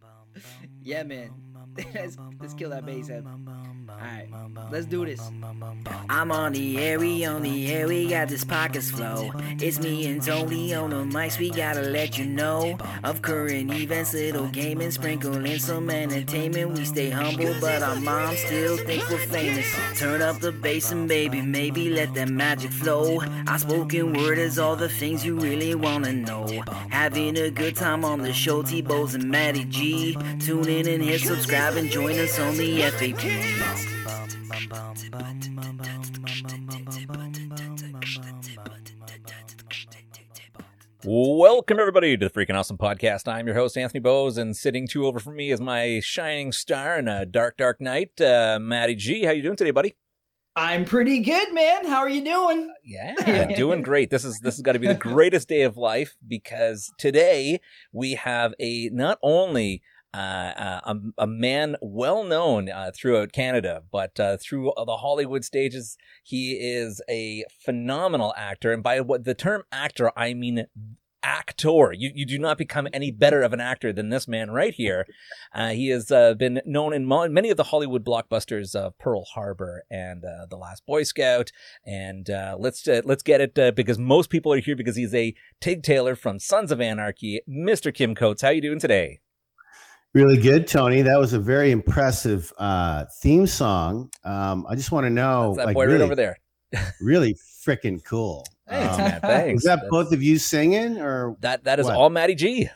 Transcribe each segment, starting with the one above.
bum. Yeah, man. let's, let's kill that bass head. Alright, let's do this. I'm on the air, we on the air, we got this pockets flow. It's me and Tony on the mics, we gotta let you know of current events, little gaming, sprinkle in some entertainment. We stay humble, but our moms still think we're famous. Turn up the bass and baby, maybe let that magic flow. Our spoken word is all the things you really wanna know. Having a good time on the show, T-Bows and Matty G. Tune in and hit subscribe and join us on the FAP. Welcome everybody to the Freaking Awesome Podcast. I'm your host Anthony Bowes, and sitting two over from me is my shining star in a dark, dark night, uh, Matty G. How you doing today, buddy? I'm pretty good, man. How are you doing? Yeah, doing great. This is this has got to be the greatest day of life because today we have a not only uh, uh, a, a man well known uh, throughout Canada, but uh, through the Hollywood stages, he is a phenomenal actor. And by what the term actor, I mean actor. You you do not become any better of an actor than this man right here. Uh, he has been known in mo- many of the Hollywood blockbusters of Pearl Harbor and The Last Boy Scout. And let's let's get it because most people are here because he's a Tig Taylor from Sons of Anarchy, Mr. Kim Coates. How you doing today? Really good, Tony. That was a very impressive uh, theme song. Um, I just want to know, That's that like, boy really, right over there. really freaking cool. Thanks, Um, man. Thanks. Was that That's- both of you singing, or That that is What? all Matty G.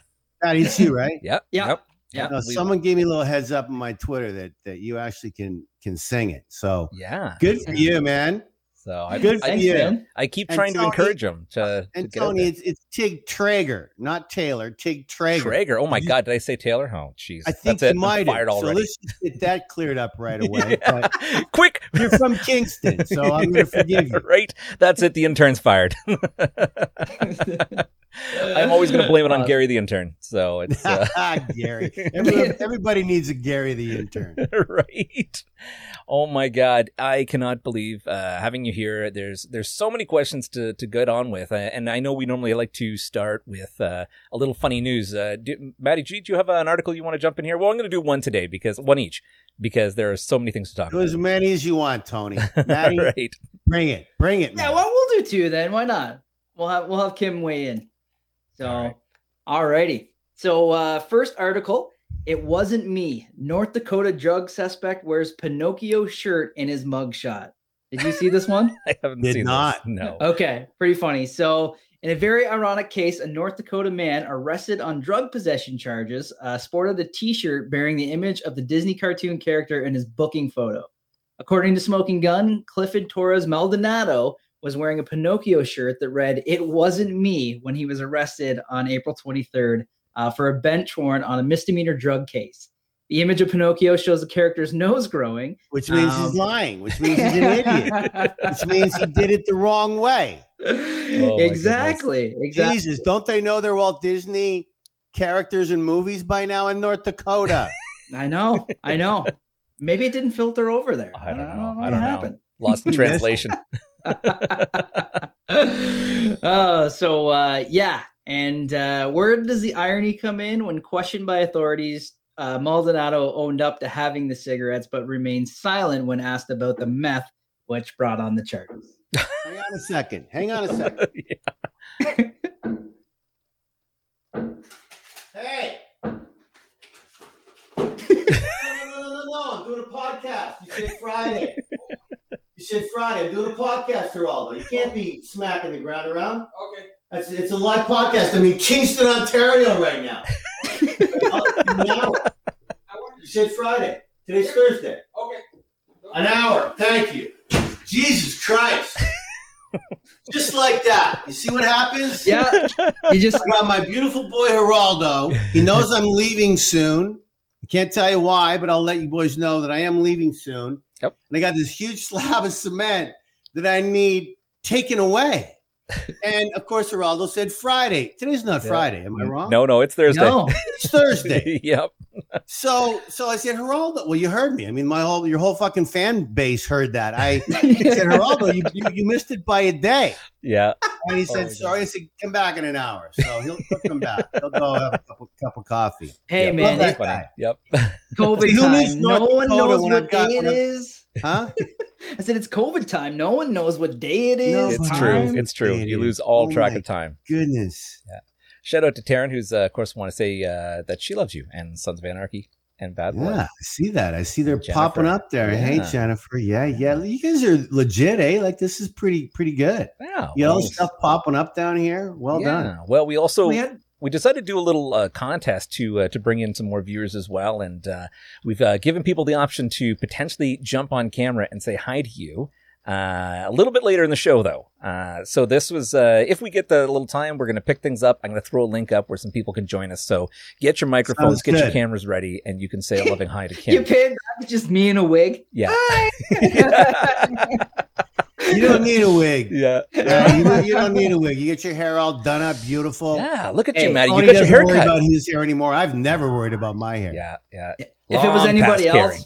that is you, right? Yep. Yeah. Yep. Yeah. No, someone gave me a little heads up on my Twitter that that you actually can can sing it. So yeah. good for you, man. So I, Good for I, you. I keep And trying to encourage him to, to And get Tony, it's it's Tig Trager, not Taylor. Tig Trager. Trager. Oh my You- God! Did I say Taylor? Oh, jeez. I think That's it. you I'm might have. So let's just get that cleared up right away. Yeah. Quick! you're from Kingston, so I'm going to forgive you. right? That's it. The intern's fired. I'm always going to blame it on Uh, Gary the intern. So it's uh, Gary. Everybody, everybody needs a Gary the intern. right. Oh my God, I cannot believe uh, having you here. There's there's so many questions to to get on with, uh, and I know we normally like to start with uh, a little funny news. Uh, do, Maddie G, do you have an article you want to jump in here? Well, I'm going to do one today because one each because there are so many things to talk Do as many as you want, Tony. Maddie, right. bring it. Bring it. Yeah, well, we'll do two then. Why not? We'll have we'll have Kim weigh in. So, All right. alrighty. So, uh, first article. It wasn't me. North Dakota drug suspect wears Pinocchio shirt in his mugshot. Did you see this one? I haven't Did seen not. This. No. Okay, pretty funny. So, in a very ironic case, a North Dakota man arrested on drug possession charges uh, sported a T-shirt bearing the image of the Disney cartoon character in his booking photo. According to Smoking Gun, Clifford Torres Maldonado was wearing a Pinocchio shirt that read "It wasn't me" when he was arrested on April 23rd uh, for a bench warrant on a misdemeanor drug case. The image of Pinocchio shows the character's nose growing. Which means Um, he's lying, which means he's an idiot, which means he did it the wrong way. my exactly. Exactly. Jesus, don't they know they're Walt Disney characters in movies by now in North Dakota? I know. I know. Maybe it didn't filter over there. I don't know. I don't know. happened. Lost in translation. uh, so uh, yeah, and uh, where does the irony come in? When questioned by authorities, uh, Maldonado owned up to having the cigarettes, but remained silent when asked about the meth, which brought on the charges. Hang on a second. Hang on a second. Hey. No, no, no, no, no. I'm doing a podcast. You said Friday. You said Friday. I'm doing a podcast, Geraldo. You can't be smacking the ground around. Okay. It's, it's a live podcast. I'm in Kingston, Ontario right now. An hour. You said Friday. Today's Thursday. Okay. An hour. Thank you. Jesus Christ. Just like that. You see what happens? Yeah. You just I got my beautiful boy Geraldo. He knows I'm leaving soon. I can't tell you why, but I'll let you boys know that I am leaving soon. Yep. And I got this huge slab of cement that I need taken away. And of course, Geraldo said Friday. Today's not Yeah. Friday. Am I wrong? No, no, it's Thursday. no. It's Thursday. yep. so so I said, Geraldo. Well, you heard me. I mean, my whole your whole fucking fan base heard that. I said, Geraldo, you, you, you missed it by a day. Yeah. And he Oh, said, my sorry. I said, come back in an hour. So he'll, he'll come back. He'll go have a cup of, cup of coffee. Hey Yeah, man, that it's guy. Yep. COVID See, who needs time. No one knows what day it is. I've- is. Huh? I said it's COVID time. No one knows what day it is. No. It's Fine. true. It's true. It You lose all Oh track my of time. Goodness. Yeah. Shout out to Taryn, who's, uh, of course, want to say uh, that she loves you and Sons of Anarchy and Bad Blood. Yeah, I see that. I see they're Jennifer. popping up there. Hey, Jennifer. Yeah, yeah. You guys are legit, eh? Like this is pretty, pretty good. Wow. You know, well, stuff popping up down here. Well yeah. done. Well, we also We had- we decided to do a little uh, contest to uh, to bring in some more viewers as well, and uh, we've uh, given people the option to potentially jump on camera and say hi to you. Uh, a little bit later in the show, though. Uh, so this was, uh, if we get the little time, we're going to pick things up. I'm going to throw a link up where some people can join us. So get your microphones, Sounds get your cameras ready, and you can say a loving hi to Kim. panned back, it's just me in a wig. yeah. You don't need a wig. yeah. Yeah, you, don't, you don't need a wig. You get your hair all done up, beautiful. Yeah. Look at Hey, you, Matt. You Tony got your doesn't hair worry cut. about his hair anymore. I've never worried about my hair. Yeah. Yeah. If it was anybody else.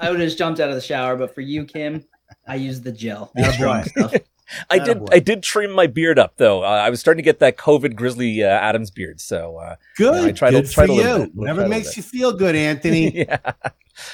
I would have just jumped out of the shower. But for you, Kim, I use the gel. Yeah, Strong boy. stuff. I did. Attaboy. I did trim my beard up though. Uh, I was starting to get that COVID grizzly uh, Adams beard. So uh, Good. Yeah, I tried good tried for you. bit. Whatever makes you feel good, Anthony. yeah,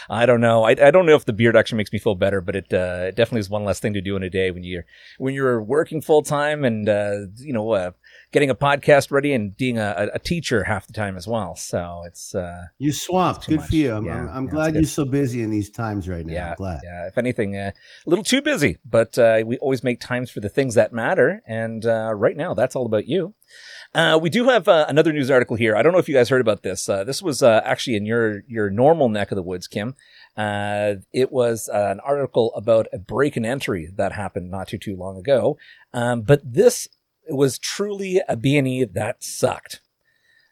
I don't know. I, I don't know if the beard actually makes me feel better, but it, uh, it definitely is one less thing to do in a day when you're when you're working full time and uh, you know uh, getting a podcast ready and being a, a- teacher half the time as well. So it's uh, You're swamped. Good much. for you. I'm, Yeah, I'm, I'm yeah, glad you're so busy in these times right now. yeah, I'm glad. yeah. If anything, uh, a little too busy, but uh, we always make times for the things that matter. And uh, right now, that's all about you. Uh, we do have uh, another news article here. I don't know if you guys heard about this. Uh, this was uh, actually in your your normal neck of the woods, Kim. Uh, it was uh, an article about a break and entry that happened not too too long ago. Um, but this was truly a B&E that sucked.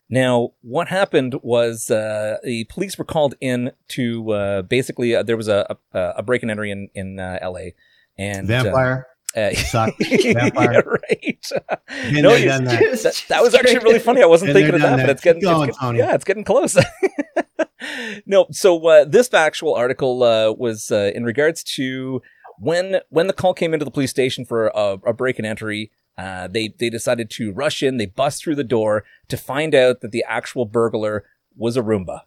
Now, what happened was uh, the police were called in to uh, basically uh, there was a, a, a break and entry in in uh, L.A. and uh, Vampire. uh, Suck. yeah, Vampire. right. No, you- that. That, that was actually really funny. I wasn't thinking of there, that, but it's getting, going, it's get- Tony. yeah, it's getting close. no, so uh, this actual article uh, was uh, in regards to when when the call came into the police station for a, a break and entry. Uh, they they decided to rush in. They bust through the door to find out that the actual burglar was a Roomba.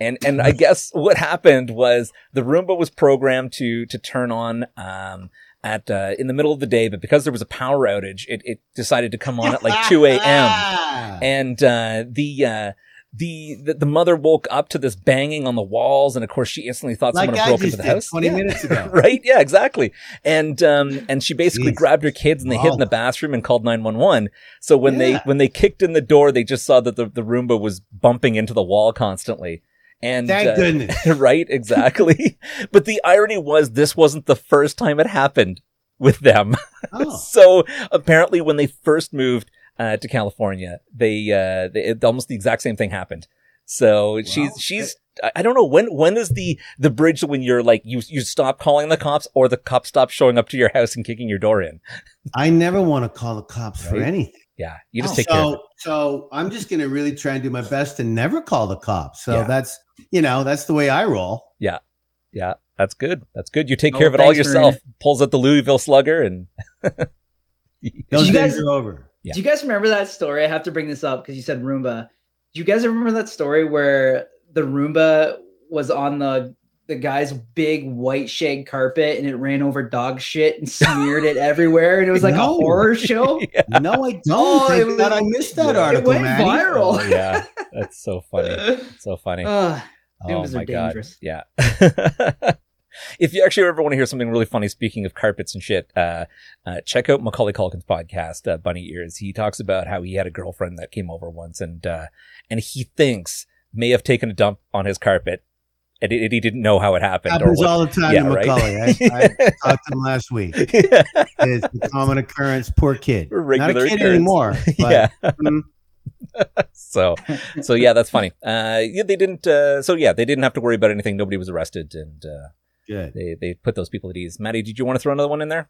And and I guess what happened was the Roomba was programmed to to turn on um, at uh, in the middle of the day, but because there was a power outage, it, it decided to come on at like two a.m. and uh, the, uh, the the the mother woke up to this banging on the walls, and of course she instantly thought like someone had I broken into the house. 20 Yeah. minutes ago. right? Yeah, exactly. And um and she basically Jeez. grabbed her kids and they hid in the bathroom and called 911. So when they when they kicked in the door, they just saw that the, the Roomba was bumping into the wall constantly. And Thank uh, goodness. right, exactly. but the irony was this wasn't the first time it happened with them. Oh. So apparently, when they first moved uh, to California, they, uh, they it, almost the exact same thing happened. So she's Wow. she's I- I don't know when when is the the bridge when you're like you you stop calling the cops or the cops stop showing up to your house and kicking your door in. I never want to call the cops for anything. Yeah, you just Oh. take care of it. So, so I'm just going to really try and do my best to never call the cops. So Yeah. that's, you know, that's the way I roll. Yeah, yeah, that's good. That's good. You take Oh, care of it all yourself. Pulls out the Louisville Slugger and Those you days guys- are over. Yeah. Do you guys remember that story? I have to bring this up because you said Roomba. Do you guys remember that story where the Roomba was on the the guy's big white shag carpet and it ran over dog shit and smeared it everywhere and it was like a horror show? No, I don't. Oh, Thank it was- I missed that Yeah. It article, went man. viral. Oh, yeah, that's so funny. So funny. Ugh, Oh Roombas my are god. dangerous. Yeah. If you actually ever want to hear something really funny, speaking of carpets and shit, uh, uh, check out Macaulay Culkin's podcast, uh, Bunny Ears. He talks about how he had a girlfriend that came over once and, uh, and he thinks may have taken a dump on his carpet and he, he didn't know how it happened. Happens all the time Yeah, to right. Macaulay. I, I talked to him last week. It's a common occurrence. Poor kid. Regular Not a kid occurrence. anymore. But, yeah. mm, So, so yeah, that's funny. Uh, yeah, they didn't, uh, so yeah, they didn't have to worry about anything. Nobody was arrested and, uh, good. they, they put those people at ease. Maddie, did you want to throw another one in there?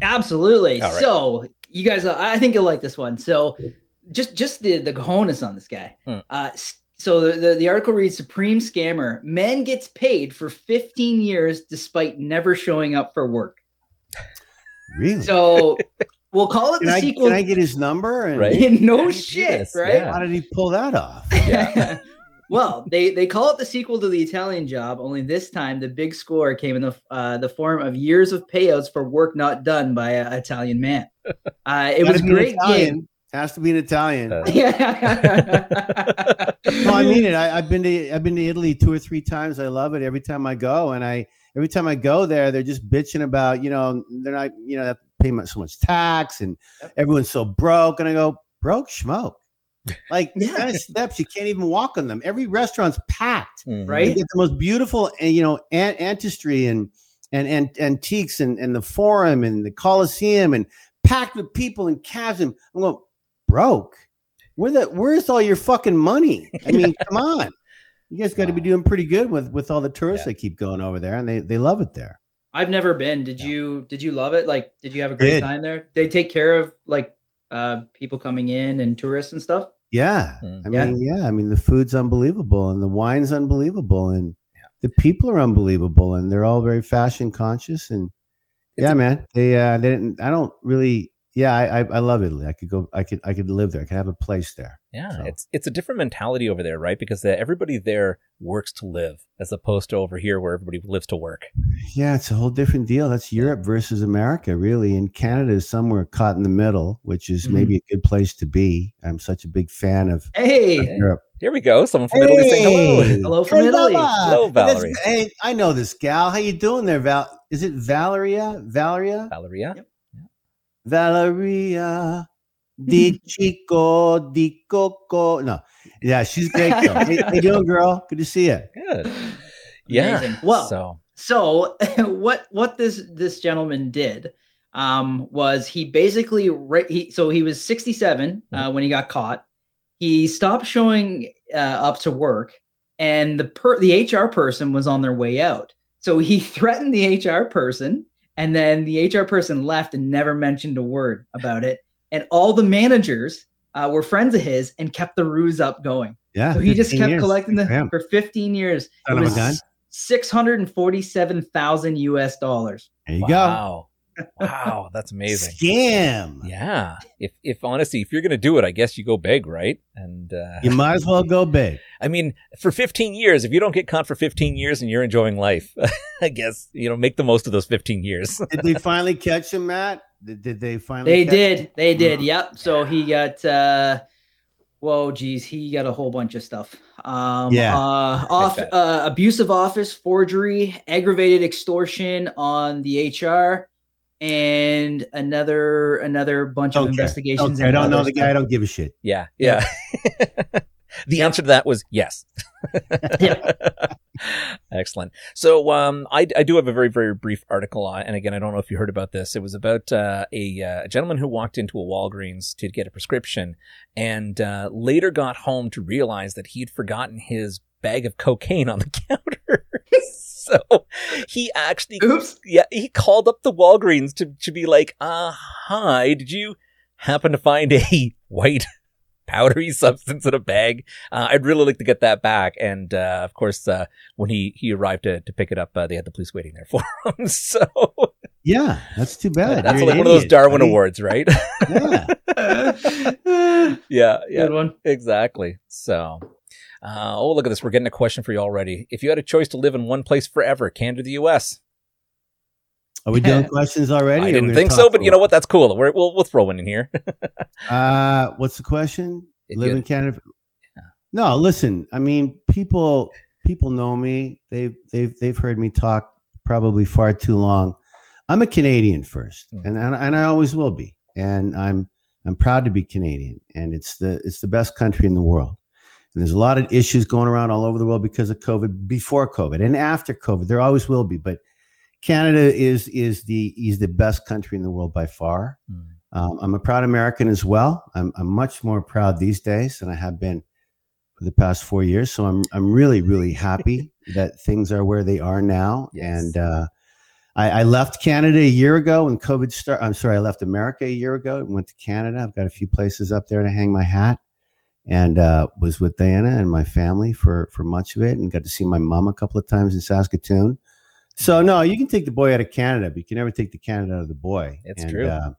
Absolutely. All right. So you guys, uh, I think you'll like this one. So just just the the cojones on this guy. Hmm. Uh, So the, the, the article reads Supreme Scammer. Man gets paid for 15 years despite never showing up for work. Really? So we'll call it can, the I, sequel. can I get his number? And Right? no How did you do shit, this? right? Yeah. How did he pull that off? Yeah. well, they they call it the sequel to the Italian Job. Only this time, the big score came in the uh, the form of years of payouts for work not done by an Italian man. Uh, it was a great Italian. gig. Has to be an Italian. Uh, Yeah. no, I mean it. I, I've been to I've been to Italy two or three times. I love it every time I go, and I every time I go there, they're just bitching about you know they're not you know they have to pay so much tax, and everyone's so broke. And I go broke schmoke. Like Yeah. kind of steps you can't even walk on them. Every restaurant's packed. Mhm. Right? You get the most beautiful and you know an- antistry and and and antiques and and the Forum and the Coliseum and packed with people and chasm. I'm going broke. Where the where's all your fucking money? I mean, come on. You guys got to be doing pretty good with with all the tourists Yeah. that keep going over there, and they they love it there. I've never been. Did Yeah. you did you love it? Like, did you have a great Did. time there? They take care of like uh people coming in and tourists and stuff. Yeah, Mm. I Yeah. mean, yeah, I mean, the food's unbelievable, and the wine's unbelievable, and the people are unbelievable, and they're all very fashion conscious, and It's yeah, a- man, they uh, they didn't. I don't really. Yeah, I, I I love Italy. I could go. I could I could live there. I could have a place there. Yeah, So- it's it's a different mentality over there, right? Because uh, everybody there works to live, as opposed to over here where everybody lives to work. Yeah, it's a whole different deal. That's Europe versus America, really. And Canada is somewhere caught in the middle, which is Mhm. maybe a good place to be. I'm such a big fan of Hey, Europe. Here we go. Someone from Italy saying hello. Hello from Italy. Hello, Hey, Valerie. Hey, I know this gal. How you doing there, Val? Is it Valeria? Valeria? Valeria. Yep. Valeria di Chico di Coco. No, yeah, she's great. Girl. hey, how you doing, girl? Good to see you. Good. Yeah. Amazing. Well, so so what what this this gentleman did um was he basically ra- he so he was 67 uh, when he got caught he stopped showing uh, up to work and the per the hr person was on their way out so he threatened the hr person and then the hr person left and never mentioned a word about it and all the managers uh, were friends of his and kept the ruse up going Yeah, so he just kept years. collecting the Good for 15 years Son It was 647,000 US dollars. There you go. wow. Wow, that's amazing. Scam. Yeah. If if honestly, if you're gonna do it, I guess you go big, right? And uh, You might as well go big. I mean, for 15 years, if you don't get caught for 15 years and you're enjoying life, I guess you know make the most of those 15 years. Did they finally catch him, Matt? Did, did they finally? They catch did. They did. Mhm. Yep. So he got uh whoa geez, he got a whole bunch of stuff. Um Yeah. uh off bet. uh abusive office, forgery, aggravated extortion on the HR and another another bunch of investigations. Okay, I don't know other the guy. I don't give a shit. yeah, yeah. the answer to that was yes. Yeah. Excellent. So um, I, I do have a very, very brief article on, and again, I don't know if you heard about this. It was about uh, a, uh, gentleman who walked into a Walgreens to get a prescription and uh, later got home to realize that he'd forgotten his bag of cocaine on the counter. So he actually Oops. yeah, he called up the Walgreens to, to be like, uh, hi, did you happen to find a white powdery substance in a bag? Uh, I'd really like to get that back. And, uh, of course, uh, when he, he arrived to, to pick it up, uh, they had the police waiting there for him. so Yeah, that's too bad. that's You're like an one of those idiot, Darwin buddy. awards, right? Yeah. yeah. Yeah. Good one. Exactly. So, uh, oh, look at this. We're getting a question for you already. If you had a choice to live in one place forever, Canada, or the U.S., Are we doing questions already? I didn't think so, but you know what? That's cool. We're, we'll we'll throw one in here. Uh, what's the question? If Live you- in Canada? No, listen. I mean, people people know me. They've they've they've heard me talk probably far too long. I'm a Canadian first, Mm. and, and and I always will be. And I'm I'm proud to be Canadian, and it's the it's the best country in the world. And there's a lot of issues going around all over the world because of COVID, before COVID, and after COVID. There always will be, but Canada is is the is the best country in the world by far. Um, I'm a proud American as well. I'm, I'm much more proud these days than I have been for the past four years. So I'm I'm really really happy that things are where they are now. Yes. And uh, I, I left Canada a year ago when COVID started. I'm sorry, I left America a year ago and went to Canada. I've got a few places up there to hang my hat. And uh, was with Diana and my family for for much of it, and got to see my mom a couple of times in Saskatoon. So no, you can take the boy out of Canada, but you can never take the Canada out of the boy. It's and, true. Uh,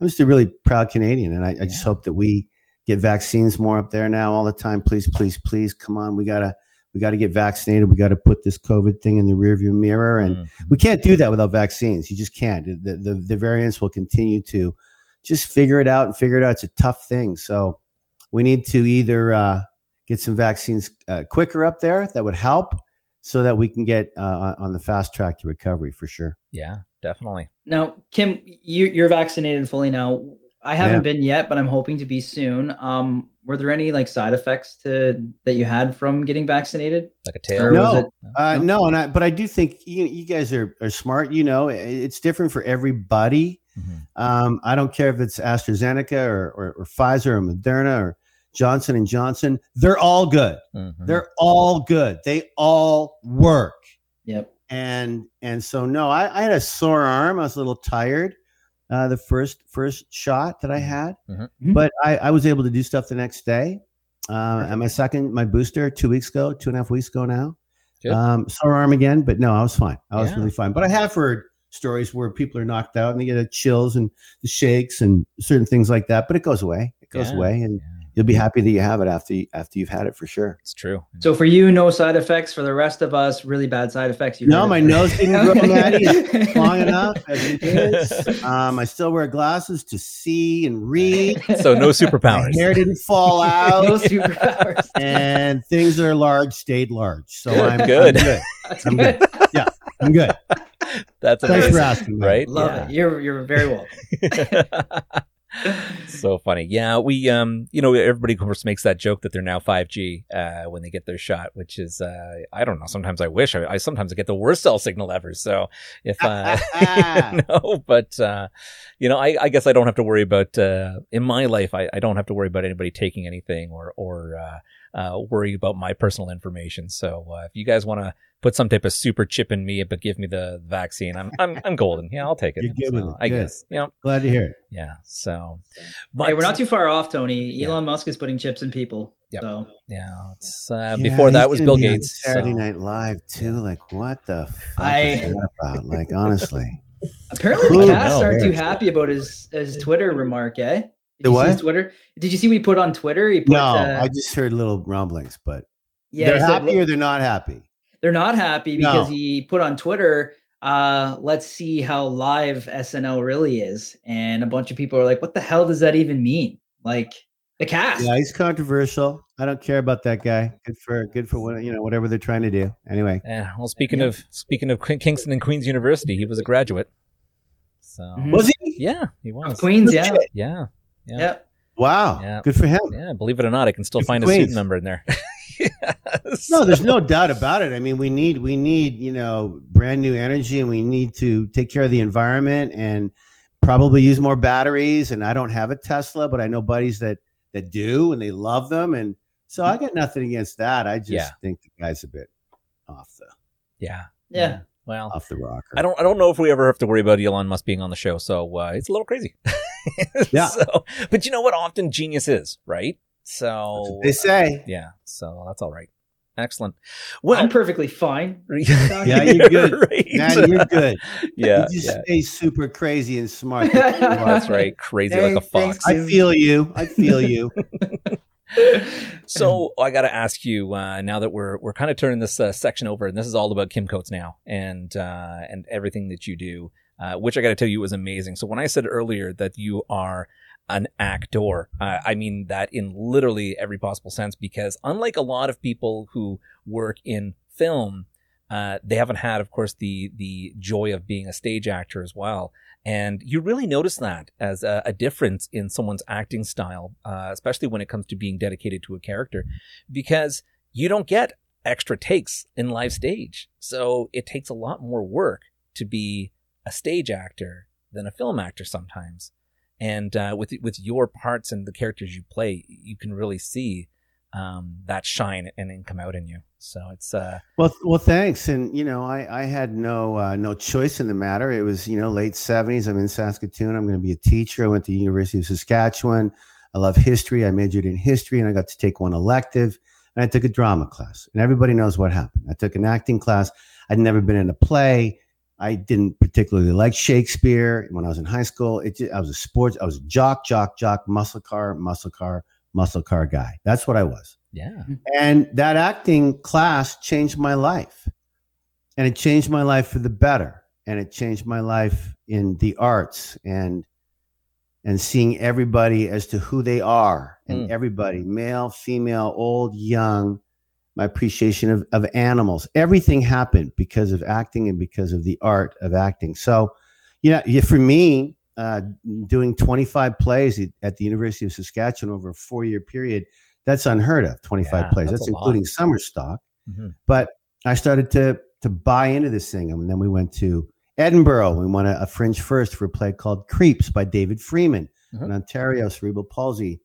I'm just a really proud Canadian, and I, I just hope that we get vaccines more up there now all the time. Please, please, please, come on, we gotta we gotta get vaccinated. We got to put this COVID thing in the rearview mirror, and Mm. we can't do that without vaccines. You just can't. The, the the variants will continue to just figure it out and figure it out. It's a tough thing. So we need to either uh, get some vaccines uh, quicker up there that would help, so that we can get uh, on the fast track to recovery for sure. Yeah, definitely. Now, Kim, you, you're vaccinated fully now. I haven't Yeah. been yet, but I'm hoping to be soon. Um, were there any like side effects to that you had from getting vaccinated? Like a tail. No. it- Uh, No? no, and I, but I do think you, you guys are, are smart. You know, it's different for everybody. Mhm. Um, I don't care if it's AstraZeneca or, or, or Pfizer or Moderna or Johnson and Johnson. They're all good. Mhm. They're all good. They all work. Yep. And and so no, I, I had a sore arm. I was a little tired. Uh, the first first shot that I had, Mhm. Mhm. but I, I was able to do stuff the next day. Uh, and my second, my booster, two weeks ago, two and a half weeks ago now. Good. Um, sore arm again, but no, I was fine. I was Yeah. really fine. But I have heard stories where people are knocked out and they get a chills and the shakes and certain things like that. But it goes away. It goes Yeah. away, and Yeah, you'll be happy that you have it after you, after you've had it for sure. it's true. So for you, no side effects. For the rest of us, really bad side effects. You No, heard it my nose didn't grow, Maddie. Long enough as it is. Um, I still wear glasses to see and read. so no My superpowers. hair didn't fall no out, superpowers. and things that are large stayed large. So I'm Good. I'm good. That's I'm good. I'm good. That's Thanks for asking. right? Love Yeah. it. You're you're very welcome. So funny. Yeah, we um, you know, everybody of course makes that joke that they're now 5G uh when they get their shot, which is uh I don't know, sometimes I wish I, I sometimes I get the worst cell signal ever. So if uh no, but uh you know, I, I guess I don't have to worry about uh in my life I, I don't have to worry about anybody taking anything or or uh uh, worry about my personal information. So uh, if you guys want to put some type of super chip in me, but give me the vaccine, I'm I'm I'm golden. Yeah, I'll take it. You're good So, it. I Good. guess. You know, Glad to hear it. yeah. So, hey, we're not too far off, Tony. Yeah. Elon Musk is putting chips in people. Yep. So Yeah, it's uh, Yeah, before that was Bill be Gates. Saturday so- Night Live too. Like what the fuck I- is that about? Like honestly, apparently Who the cast knows? aren't too happy about his his Twitter remark, eh? Did The you see his what? Twitter? Did you see what he put on Twitter? He put, no, uh, I just heard little rumblings, but yeah, they're he said, happy or they're not happy. they're not happy because No. he put on Twitter, uh, let's see how live SNL really is. And a bunch of people are like, what the hell does that even mean? Like the cast. Yeah, he's controversial. I don't care about that guy. Good for good for what you know whatever they're trying to do. Anyway, Yeah. Well, speaking Yeah. of speaking of Kingston and Queens University, he was a graduate. So Mhm. was he? yeah, he was. Queens, yeah. Yeah, yeah, Yeah. Wow, Yeah. good for him. yeah. Believe it or not, I can still Good find a student Queens. number in there. Yes. No, there's no doubt about it. I mean, we need we need you know brand new energy, and we need to take care of the environment and probably use more batteries. And I don't have a Tesla, but I know buddies that that do, and they love them. And so I mm-hmm. got nothing against that. I just Yeah. think the guy's a bit off the Yeah. Yeah. Well, off the rocker. I don't. I don't know if we ever have to worry about Elon Musk being on the show. So uh, it's a little crazy. Yeah. So, but you know what? Often genius is right. So They say. yeah. So that's all right. Excellent. Well, I'm perfectly fine. Yeah, you're good. right. Maddie, you're good. yeah. you just yeah. stay super crazy and smart. That's right. Crazy Hey, like a fox. I feel you. I feel you. So I got to ask you uh, now that we're we're kind of turning this uh, section over, and this is all about Kim Coates now, and uh, and everything that you do, uh, which I got to tell you was amazing. So when I said earlier that you are an actor, uh, I mean that in literally every possible sense, because unlike a lot of people who work in film, uh, they haven't had, of course, the the joy of being a stage actor as well. And you really notice that as a, a difference in someone's acting style, uh, especially when it comes to being dedicated to a character, because you don't get extra takes in live stage. So it takes a lot more work to be a stage actor than a film actor sometimes. And uh, with with your parts and the characters you play, you can really see um, that shine and, and come out in you. So it's uh, Well, well, thanks. And you know, I I had no uh, no choice in the matter. It was you know late seventies. I'm in Saskatoon. I'm going to be a teacher. I went to the University of Saskatchewan. I love history. I majored in history and I got to take one elective and I took a drama class. And everybody knows what happened. I took an acting class. I'd never been in a play. I didn't particularly like Shakespeare when I was in high school. It I was a sports, I was a jock, jock, jock, muscle car, muscle car, muscle car guy. That's what I was. Yeah. And that acting class changed my life. And it changed my life for the better. And it changed my life in the arts and and seeing everybody as to who they are and Mm. everybody, male, female, old, young, my appreciation of, of animals. Everything happened because of acting and because of the art of acting. So, yeah, yeah for me, uh, doing 25 plays at- at the University of Saskatchewan over a four year period, that's unheard of 25 Yeah, plays. that's That's, a lot. including summer stock. Mhm. But I started to to buy into this thing. And then we went to Edinburgh. We won a, a fringe first for a play called Creeps by David Freeman, Mhm. an Ontario cerebral palsy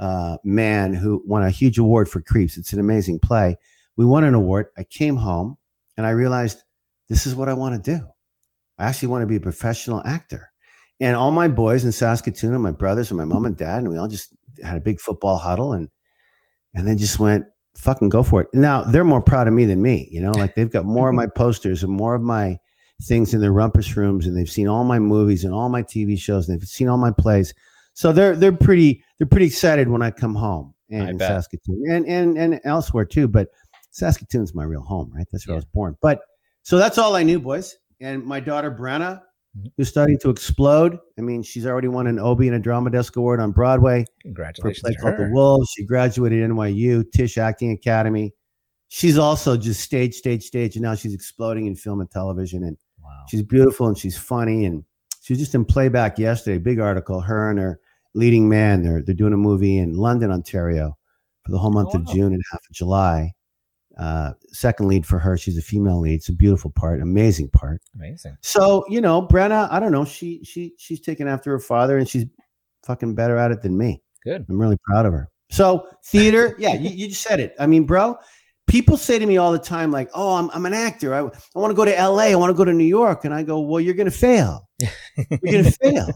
uh, man who won a huge award for Creeps. It's an amazing play. We won an award. I came home and I realized this is what I want to do. I actually want to be a professional actor. And all my boys in Saskatoon, and my brothers and my mom and dad, and we all just had a big football huddle and and then just went, fucking go for it. Now they're more proud of me than me, you know, like they've got more of my posters and more of my things in their rumpus rooms and they've seen all my movies and all my TV shows and they've seen all my plays. So they're they're pretty they're pretty excited when I come home and in. Saskatoon and, and and elsewhere too. But Saskatoon's my real home, right? That's where I was born. But so that's all I knew, boys. And my daughter Brenna. Who's starting to explode. I mean, she's already won an Obie and a Drama Desk Award on Broadway Congratulations. for a play to called The. Wolves. She graduated NYU, Tisch Acting Academy. She's also just stage, stage, stage, and now she's exploding in film and television. And Wow. she's beautiful and she's funny. And she was just in playback yesterday. Big article. Her and her leading man. They're they're doing a movie in London, Ontario, for the whole month of wow. June and half of July. Uh, second lead for her. She's a female lead. It's a beautiful part, amazing part. Amazing. So you know, Brenna, I don't know. She she she's taken after her father, and she's fucking better at it than me. Good. I'm really proud of her. So theater, yeah, you, you just said it. I mean, bro, people say to me all the time, like, "Oh, I'm I'm an actor. I I want to go to L.A. I want to go to New York," and I go, "Well, you're gonna fail. You're gonna fail.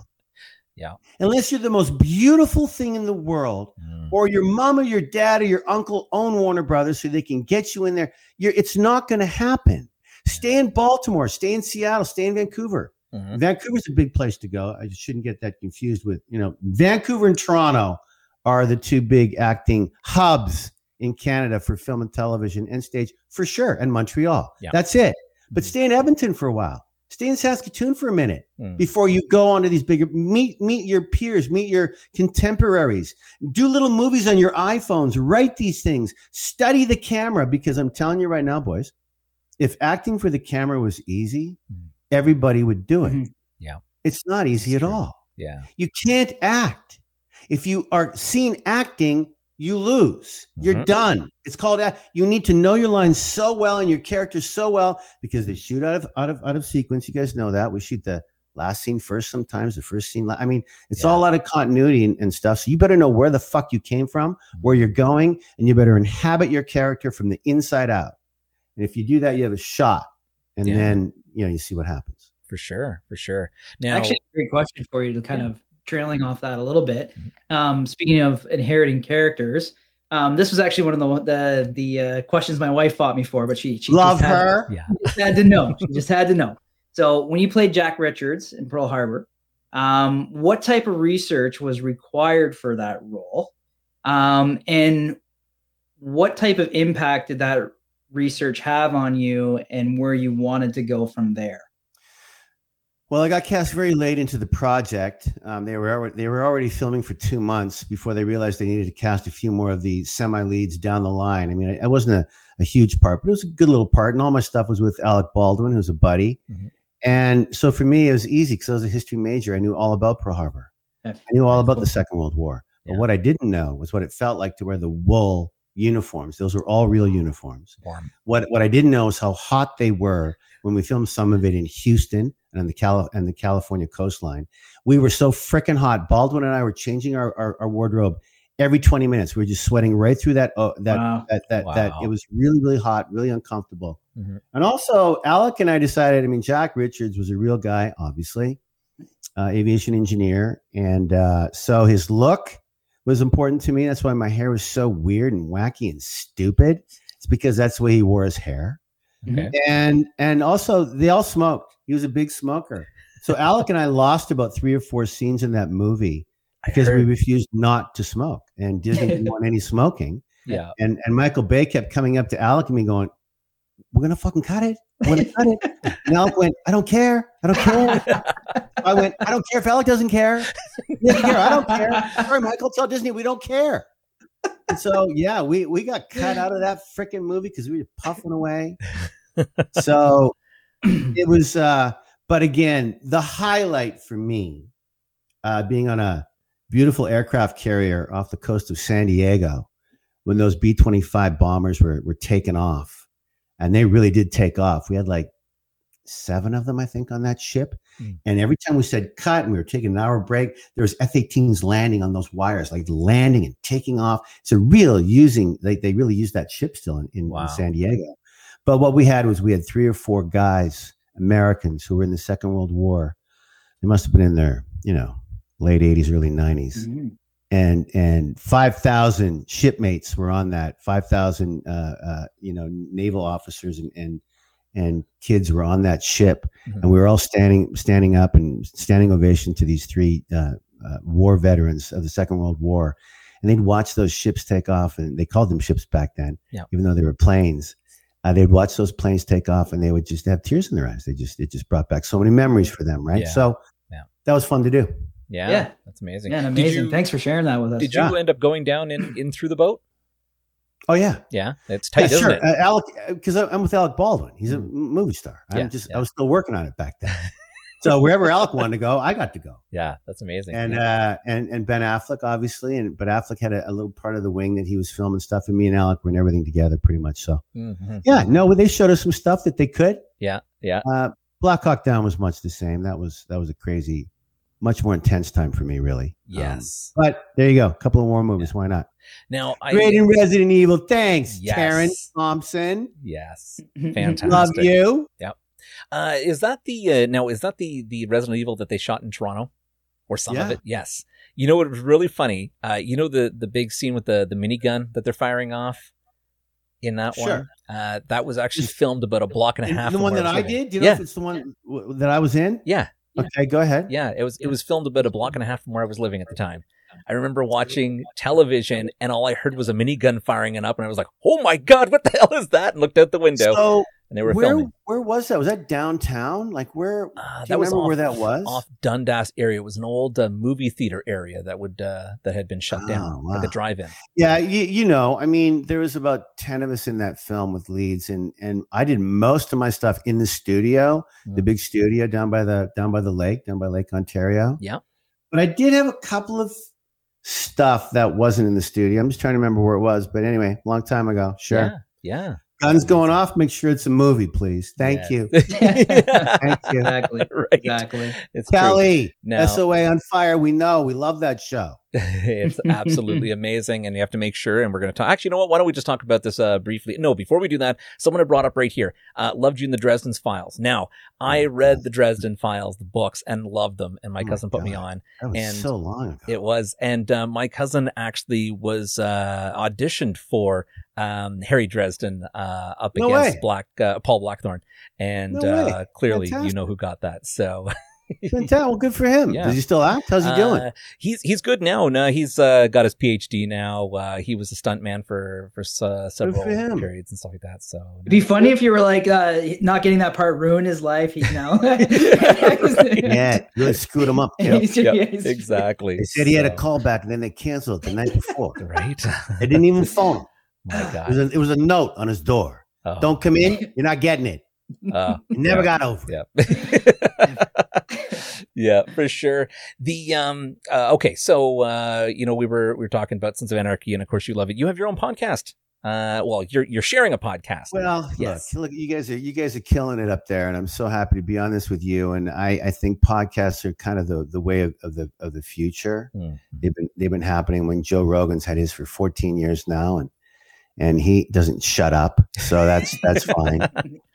Yeah. Unless you're the most beautiful thing in the world, Mm. or your mom or your dad or your uncle own Warner Brothers so they can get you in there. You're, it's not going to happen. Stay in Baltimore, stay in Seattle, stay in Vancouver. Mhm. Vancouver's a big place to go. I shouldn't get that confused with, you know, Vancouver and Toronto are the two big acting hubs in Canada for film and television and stage for sure, and Montreal. Yeah. That's it. But Mhm. stay in Edmonton for a while. Stay in Saskatoon for a minute Mm. before you go on to these bigger meet meet your peers, meet your contemporaries. Do little movies on your iPhones, write these things, study the camera because I'm telling you right now, boys, if acting for the camera was easy, Mhm. everybody would do it. Mhm. Yeah. It's not easy at all. Yeah. You can't act. If you are seen acting, you lose. You're Mhm. done. It's called act. You need to know your lines so well and your characters so well because they shoot out of out of out of sequence. You guys know that. We shoot the last scene first sometimes, the first scene. la- I mean, it's Yeah. all a lot of continuity and, and stuff. So you better know where the fuck you came from, where you're going, and you better inhabit your character from the inside out. And if you do that, you have a shot. And Yeah. then you know you see what happens. For sure. For sure. Now, Actually, a great question for you to kind Yeah. of trailing off that a little bit. Mm-hmm. Um, speaking of inheriting characters, um, this was actually one of the the the uh, questions my wife fought me for, but she she Love just had, her. yeah. just had to know. She just had to know. So when you played Jack Richards in Pearl Harbor, um, what type of research was required for that role, um, and what type of impact did that research have on you, and where you wanted to go from there? Well, I got cast very late into the project. Um, they were already, they were already filming for two months before they realized they needed to cast a few more of the semi leads down the line. I mean, it, it wasn't a, a huge part, but it was a good little part, and all my stuff was with Alec Baldwin, who's a buddy. Mhm. And so for me, it was easy because I was a history major. I knew all about Pearl Harbor. I knew all about the Second World War. But Yeah. what I didn't know was what it felt like to wear the wool uniforms. Those were all real uniforms. Warm. What what I didn't know is how hot they were when we filmed some of it in Houston and on the Cali- and the California coastline. We were so freaking hot. Baldwin and I were changing our, our, our wardrobe every 20 minutes. We were just sweating right through that uh, that Wow. that that, that it was really really hot, really uncomfortable. Mhm. And also, Alec and I decided. I mean, Jack Richards was a real guy, obviously, uh, aviation engineer, and uh, so his look was important to me. That's why my hair was so weird and wacky and stupid. It's because that's the way he wore his hair. Mm-hmm. Okay. And and also they all smoked. He was a big smoker. So Alec and I lost about three or four scenes in that movie because we refused not to smoke, and Disney didn't want any smoking. yeah. And and Michael Bay kept coming up to Alec and me going, "We're gonna fucking cut it. We're gonna cut it." And Alec went, "I don't care. I don't care." I went, "I don't care if Alec doesn't care. He doesn't care. I don't care." Sorry, Michael. Tell Disney we don't care. And so yeah, we we got cut out of that freaking movie because we were puffing away. So it was. uh But again, the highlight for me, uh being on a beautiful aircraft carrier off the coast of San Diego when those B 25 bombers were, were taken off. And they really did take off. We had like seven of them, I think, on that ship. Mm. And every time we said cut and we were taking an hour break, there was F 18s landing on those wires, like landing and taking off. It's a real using, like they really use that ship still in, in, Wow. in San Diego. But what we had was we had three or four guys, Americans, who were in the Second World War. They must have been in their, you know, late 80s, early 90s Mhm. and and 5000 shipmates were on that 5000 uh, uh you know naval officers and and and kids were on that ship Mhm. and we were all standing standing up and standing ovation to these three uh, uh, war veterans of the second world war and they'd watch those ships take off and they called them ships back then Yeah. even though they were planes uh, they'd watch those planes take off and they would just have tears in their eyes they just it just brought back so many memories for them right Yeah. so Yeah. that was fun to do Yeah. Yeah. That's amazing. Yeah, and amazing. you- Thanks for sharing that with us. Did you Yeah. end up going down in, in through the boat? Oh yeah Yeah. It's tight, yeah, isn't sure. it? Uh, Alec, because I'm with Alec Baldwin. He's a Mhm. movie star. I'm Yeah, just, yeah. I was still working on it back then. so wherever Alec wanted to go, I got to go. yeah. That's amazing. And yeah. uh, and and Ben Affleck, obviously, and but Affleck had a, a little part of the wing that he was filming stuff, and me and Alec were in everything together, pretty much. So Mhm. yeah, no, they showed us some stuff that they could. Yeah. Yeah. Uh, Black Hawk Down was much the same. That was that was a crazy, much more intense time for me, really. Um, Yes. but there you go, a couple of war movies. Why not? now, I. Great in Resident Evil. Thanks, Yes. Terrence Thompson. Yes. Fantastic. Love you. Yep. Uh, is that the uh, now? Is that the the Resident Evil that they shot in Toronto, or some of it? Yes. You know what was really funny? Uh, you know the the big scene with the the minigun that they're firing off in that one. Uh, that was actually filmed about a block and a half. the one that I did. Do you know yeah. if it's the one w- that I was in? Yeah. Okay, go ahead. Yeah, it was it was filmed about a block and a half from where I was living at the time. I remember watching television and all I heard was a minigun firing and up and I was like, "Oh my god, what the hell is that?" and looked out the window So and they were where filming. where was that? Was that downtown? Like where? Uh, do you remember off, where that was? off Dundas area. It was an old uh, movie theater area that would uh, that had been shut Oh, down, like a drive-in. Yeah, you, you know, I mean, there was about ten of us in that film with leads, and and I did most of my stuff in the studio, the Mm. big studio down by the down by the lake, down by Lake Ontario. Yeah. but I did have a couple of stuff that wasn't in the studio. I'm just trying to remember where it was, but anyway, long time ago. Sure, Yeah, yeah. guns going off. Make sure it's a movie, please. Thank Yeah. you, Thank you. Exactly. right. Exactly. It's true. Kelly. Now- SOA on fire. We know. We love that show. it's absolutely amazing, and you have to make sure. And we're going to talk. Actually, you know what? Why don't we just talk about this uh, briefly? No, before we do that, someone had brought up right here. Uh, loved you in the Dresden's Files. Now, I read the Dresden Files, the books, and loved them. And my Oh my cousin put me on. That was And so long ago. It was, and uh, my cousin actually was uh, auditioned for um, Harry Dresden uh, up No against way. Black uh, Paul Blackthorne, and No uh, clearly you know who got that. So Fantastic. Well, good for him. Yeah. Does he still act? How's he doing? Uh, he's he's good now. No, he's uh, got his PhD now. Uh, he was a stuntman for for uh, several for him. periods and stuff like that. So It'd be funny if you were like uh, not getting that part ruined his life. He's now yeah, really screwed him up. too. He's- Yep, yeah, he's- exactly. They said he had a So- callback and then they canceled it the night before. Right. They didn't even phone him. My It was, God. a, it was a note on his door. Oh, Don't come in. You're not getting it. Uh, never Yeah. got over yeah. yeah, for sure. The um uh, okay, so uh you know we were we were talking about Sons of Anarchy and of course you love it. You have your own podcast. Uh well, you're you're sharing a podcast. Well, Yes. look, look, you guys are you guys are killing it up there, and I'm so happy to be on this with you. And I, I think podcasts are kind of the, the way of, of the of the future. Mhm. They've been they've been happening when Joe Rogan's had his for 14 years now, and and he doesn't shut up, so that's that's fine.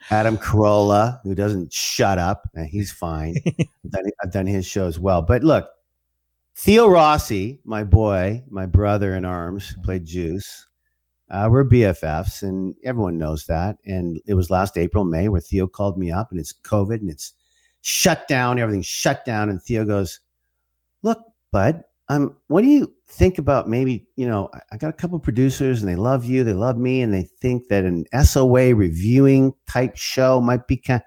Adam Carolla, who doesn't shut up, and he's fine. I've, done, I've done his show as well. But look, Theo Rossi, my boy, my brother in arms, played Juice. Uh, we're BFFs, and everyone knows that. And it was last April, May, where Theo called me up, and it's COVID, and it's shut down. Everything's shut down, and Theo goes, "Look, bud, I'm. what do you think about maybe you know I, got a couple producers, and they love you, they love me, and they think that an SOA reviewing type show might be kind."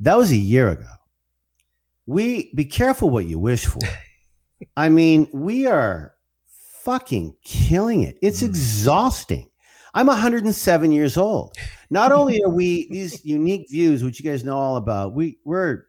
That was a year ago. We be careful what you wish for. I mean, we are fucking killing it. It's Mm. exhausting. I'm 107 years old. Not only are we these unique views, which you guys know all about, we we're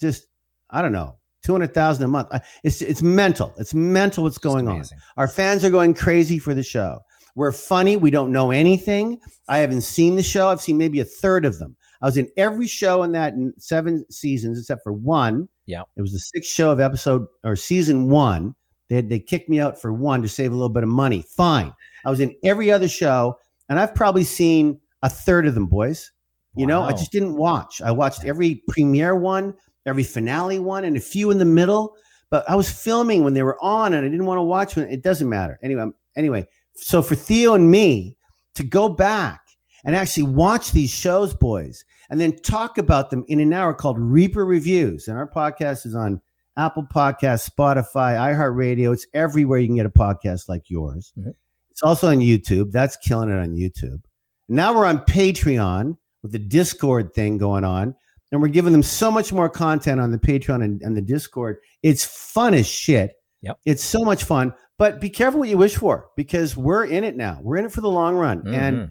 just I don't know, 200,000 a month. It's it's mental. It's mental what's going on. Our fans are going crazy for the show. We're funny. We don't know anything. I haven't seen the show. I've seen maybe a third of them. I was in every show in that seven seasons except for one. Yeah. It was the sixth show of episode or season one. They had, they kicked me out for one to save a little bit of money. Fine. I was in every other show, and I've probably seen a third of them, boys. You know, I just didn't watch. I watched every premiere one, every finale one, and a few in the middle. But I was filming when they were on, and I didn't want to watch when it doesn't matter. Anyway, anyway, so for Theo and me to go back and actually watch these shows, boys, and then talk about them in an hour called Reaper Reviews. And our podcast is on Apple Podcasts, Spotify, iHeartRadio. It's everywhere you can get a podcast like yours. Mhm. It's also on YouTube. That's killing it on YouTube. Now we're on Patreon with the Discord thing going on. And we're giving them so much more content on the Patreon and, and the Discord. It's fun as shit. Yep. It's so much fun. But be careful what you wish for because we're in it now. We're in it for the long run. And Mhm.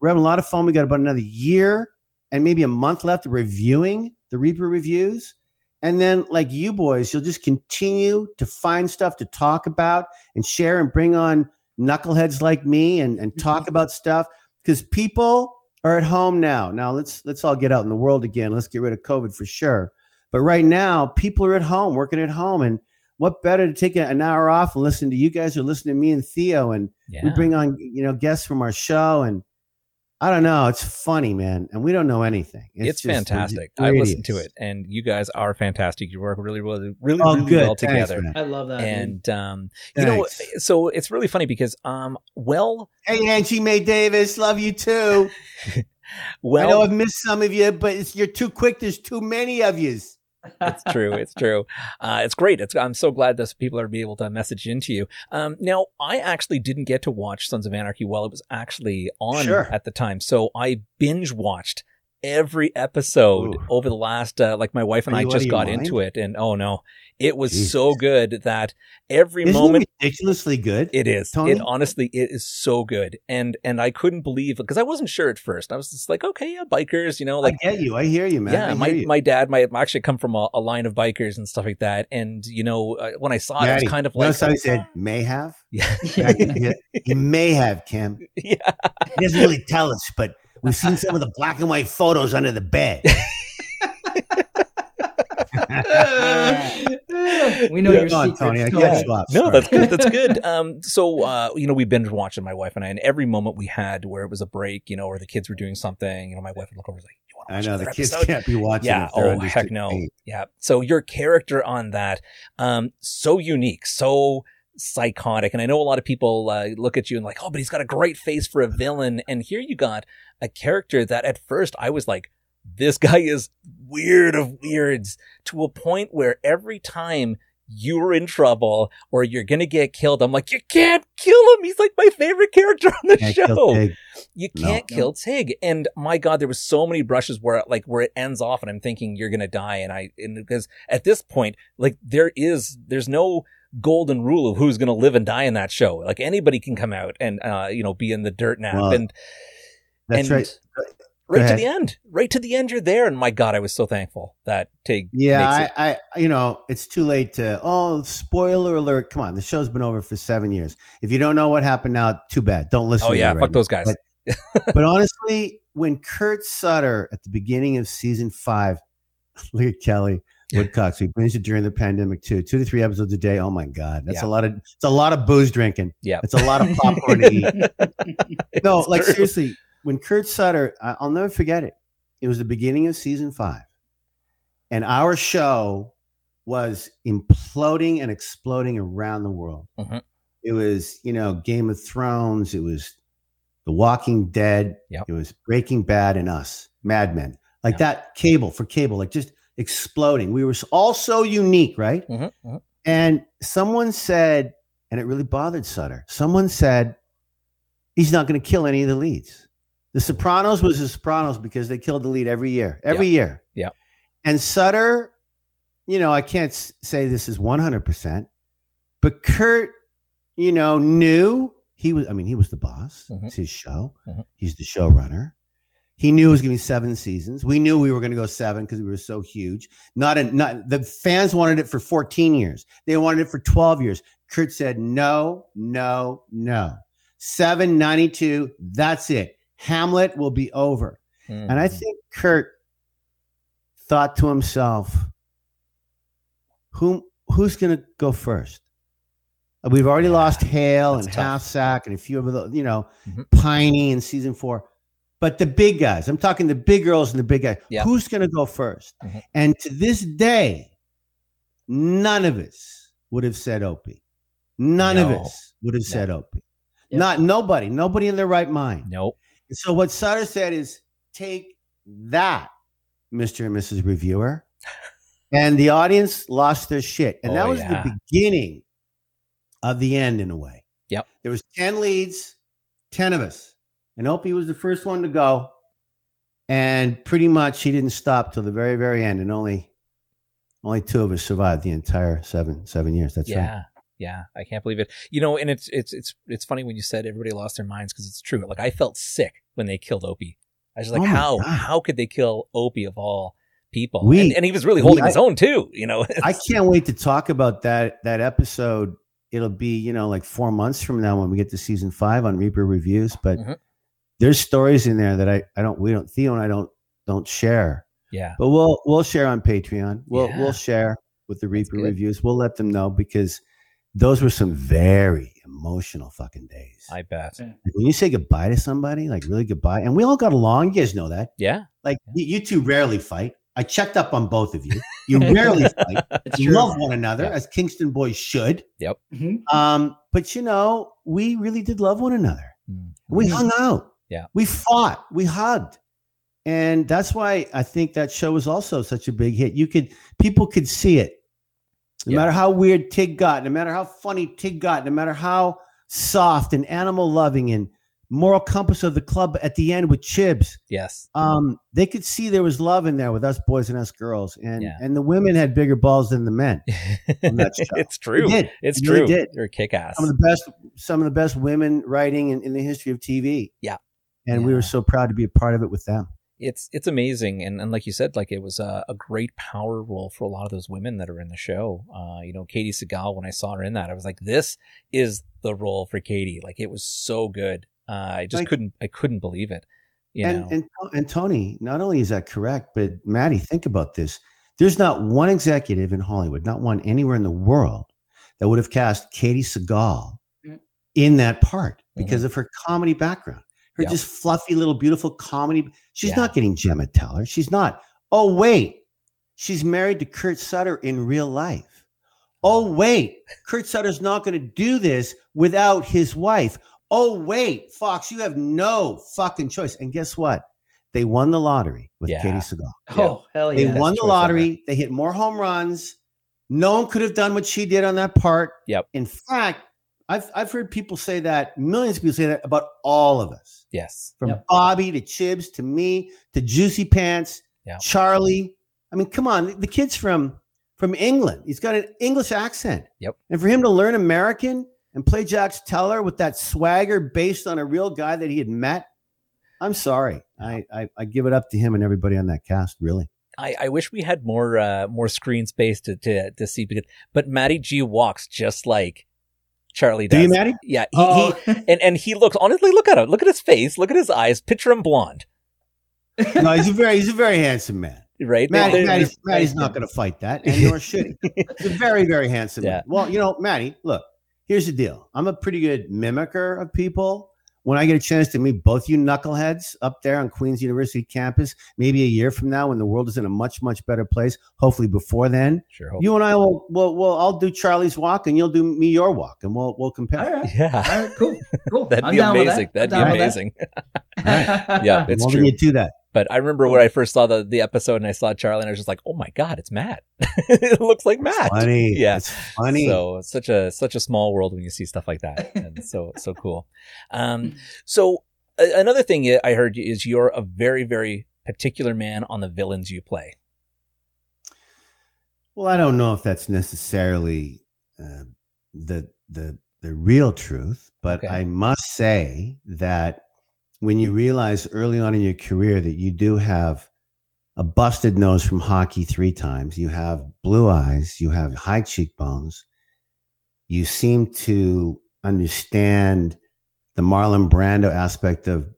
we're having a lot of fun. We got about another year and maybe a month left of reviewing the Reaper reviews. And then, like you boys, you'll just continue to find stuff to talk about and share and bring on knuckleheads like me and, and talk about stuff because people are at home now. Now let's let's all get out in the world again. Let's get rid of COVID for sure. But right now, people are at home, working at home, and what better to take an hour off and listen to you guys or listen to me and Theo and yeah. we bring on you know guests from our show and I don't know. It's funny, man, and we don't know anything. It's, just- fantastic. just- I we're listened to it, and you guys are fantastic. You work really, really, really, Oh, really good. well Thanks, together. man. I love that. dude. and um, you know, so it's really funny because um, well, Hey, Angie Mae Davis, love you too. Well, I know I've missed some of you, but it's, you're too quick. There's too many of you. It's true. It's true. Uh, it's great. It's, I'm so glad that people are be able to message into you. Um, now, I actually didn't get to watch Sons of Anarchy while it was actually on Sure. at the time, so I binge watched every episode Ooh. over the last. Uh, like my wife and Are I just got mind? into it, and oh no, it was Jesus. so good that every Isn't moment. ridiculously good? It is. Tony? It honestly, it is so good, and and I couldn't believe because I wasn't sure at first. I was just like, okay, yeah, bikers, you know, like I get you. I hear you, man. Yeah, my, you. my dad might actually come from a, a line of bikers and stuff like that. And, you know, uh, when I saw it, it was kind of like, somebody said may have. yeah, you may have, Kim. yeah, He doesn't really tell us, but we've seen some of the black and white photos under the bed. we know Yeah, your go on, secrets, Tony. I Tony. catch you up. no, that's good. That's good. Um, so, uh, you know, we binge watching my wife and I, and every moment we had where it was a break, you know, or the kids were doing something, you know, my wife would look over and was like, you want to I know the kids episode? can't be watching. yeah. if they're Oh under heck no. 16. Yeah. So your character on that, um, so unique, so psychotic, and I know a lot of people uh, look at you and like, oh, but he's got a great face for a villain, and here you got a character that at first I was like, this guy is weird of weirds to a point where every time you're in trouble or you're gonna get killed, I'm like, you can't kill him. He's like my favorite character on the Can't show Tig. you can't kill Tig. And my God, there was so many brushes where like where it ends off, and I'm thinking you're gonna die. And I and because at this point, like there is there's no golden rule of who's gonna live and die in that show. Like anybody can come out and uh you know be in the dirt nap and That's and right. right to the end, right to the end, you're there. And my God, I was so thankful that Tig. Yeah. I, I, you know, it's too late to. Oh, spoiler alert! Come on, the show's been over for seven years. If you don't know what happened now, too bad. Don't listen. oh to yeah, fuck right those guys. But- but honestly, when Kurt Sutter at the beginning of season five, look at Kelly Woodcocks. We binged it during the pandemic too, two to three episodes a day. Oh my god, that's Yeah. a lot of. It's a lot of booze drinking. Yeah. it's a lot of popcorn to eat. No, It's like true. seriously, when Kurt Sutter, I'll never forget it. It was the beginning of season five, and our show was imploding and exploding around the world. Mhm. It was, you know, Game of Thrones. It was The Walking Dead. Yep. It was Breaking Bad and Us, Mad Men, like Yep. that. Cable for cable, like just exploding. We were all so unique, right? Mhm, mhm. And someone said, and it really bothered Sutter. Someone said he's not going to kill any of the leads. The Sopranos was the Sopranos because they killed the lead every year, every year. Yeah. And Sutter, you know, I can't say this is 100%, but Kurt, you know, knew he was, I mean, he was the boss. Mhm. It's his show. Mhm. He's the showrunner. He knew it was going to be seven seasons. We knew we were going to go seven because we were so huge. Not a, not the fans wanted it for 14 years. They wanted it for 12 years. Kurt said, no, no, no. 792, that's it. Hamlet will be over. And I Mhm. think Kurt thought to himself, who, who's going to go first? We've already Yeah, lost Hale and tough. Half Sack and a few of the, you know, Mhm. Piney in season four. But the big guys, I'm talking the big girls and the big guys. Yeah. Who's going to go 1st Mhm. And to this day, none of us would have said Opie. None of us would have No. said Opie. Yep. Not nobody, nobody in their right mind. Nope. And so what Sutter said is take that, Mr. and Mrs. Reviewer. And the audience lost their shit. And that Oh, was yeah. the beginning of the end in a way. Yep. There was 10 leads, 10 of us. And Opie was the first one to go. And pretty much he didn't stop till the very, very end. And only only two of us survived the entire seven seven years. That's yeah. right. Yeah, I can't believe it. You know, and it's it's it's it's funny when you said everybody lost their minds because it's true. Like I felt sick when they killed Opie. I was like, Oh how God. how could they kill Opie of all people? We- and, and he was really we- holding I- his own too. You know, I can't wait to talk about that that episode. It'll be you know like four months from now when we get to season five on Reaper reviews. But Mhm. There's stories in there that I I don't we don't Theo and I don't don't share. yeah, But we'll we'll share on Patreon. We'll Yeah. we'll share with the Reaper reviews. We'll let them know because those were some very emotional fucking days. I bet. Yeah. When you say goodbye to somebody, like really goodbye, and we all got along. You guys know that. Yeah, Like you, you two rarely fight. I checked up on both of you. You rarely fight. You true. love one another, Yeah. as Kingston boys should. Mhm. Um, but you know, we really did love one another. Mm. We hung out. Yeah. We fought. We hugged. And that's why I think that show was also such a big hit. You could people could see it. No Yeah. matter how weird Tig got, no matter how funny Tig got, no matter how soft and animal loving and moral compass of the club at the end with Chibs, yes, um, they could see there was love in there with us boys and us girls. And Yeah. and the women had bigger balls than the men. on that show. it's They true. did. It's They really true. did. You're a kick ass. Some of the best, some of the best women writing in, in the history of TV. Yeah. And we were so proud to be a part of it with them. it's it's amazing and, and like you said like it was a, a great power role for a lot of those women that are in the show uh you know katey sagal when i saw her in that i was like this is the role for katey like it was so good uh i just Like- couldn't i couldn't believe it you and, know and and Tony, not only is that correct, but Maddie, think about this. There's not one executive in Hollywood, not one anywhere in the world, that would have cast Katey Sagal Mm. in that part because of her comedy background. Her just fluffy little beautiful comedy. She's Yeah. not getting Gemma Teller. She's not. Oh wait, she's married to Kurt Sutter in real life. Oh wait, Kurt Sutter's not going to do this without his wife. Oh wait, Fox, you have no fucking choice. And guess what? They won the lottery with Yeah. Katey Sagal. Oh hell yeah! They won the lottery. They hit more home runs. No one could have done what she did on that part. Yep. In fact, I've I've heard people say that, millions of people say that about all of us. yes From Yep. Bobby to Chibs to me to Juicy Pants, Yeah. Charlie. I mean, come on, the kid's from from England. He's got an English accent. Yep. And for him to learn American and play Jax Teller with that swagger based on a real guy that he had met, I'm sorry. I, I I give it up to him and everybody on that cast. Really. I, I wish we had more uh more screen space to to, to see because but maddie g walks just like charlie Do you, Maddie? yeah he, Oh, he and and he looks honestly look at him look at his face look at his eyes picture him blonde No, he's a very he's a very handsome man. right Maddie, They're- Maddie's, they're- Maddie's not going to fight that, and nor should he. He's a very, very handsome Yeah. man. Well, you know, Maddie, look, here's the deal. I'm a pretty good mimicker of people. When I get a chance to meet both you knuckleheads up there on Queens University campus, maybe a year from now when the world is in a much, much better place, hopefully before then, Sure. you and I will, will, will, I'll do Charlie's walk and you'll do me your walk and we'll, we'll compare. All right. yeah. All right. Cool. Cool. That'd I'm be amazing. that. That'd be down with that. amazing. Yeah, it's well, true. then you do that. But I remember when I first saw the, the episode and I saw Charlie and I was just like, oh my God, it's Matt. it looks like Matt. Funny. Yeah. It's funny. So such a such a small world when you see stuff like that, and so so cool. Um, so a- another thing I heard is you're a very very particular man on the villains you play. Well, I don't know if that's necessarily uh, the the the real truth, but Okay. I must say that when you realize early on in your career that you do have a busted nose from hockey three times, you have blue eyes, you have high cheekbones, you seem to understand the Marlon Brando aspect of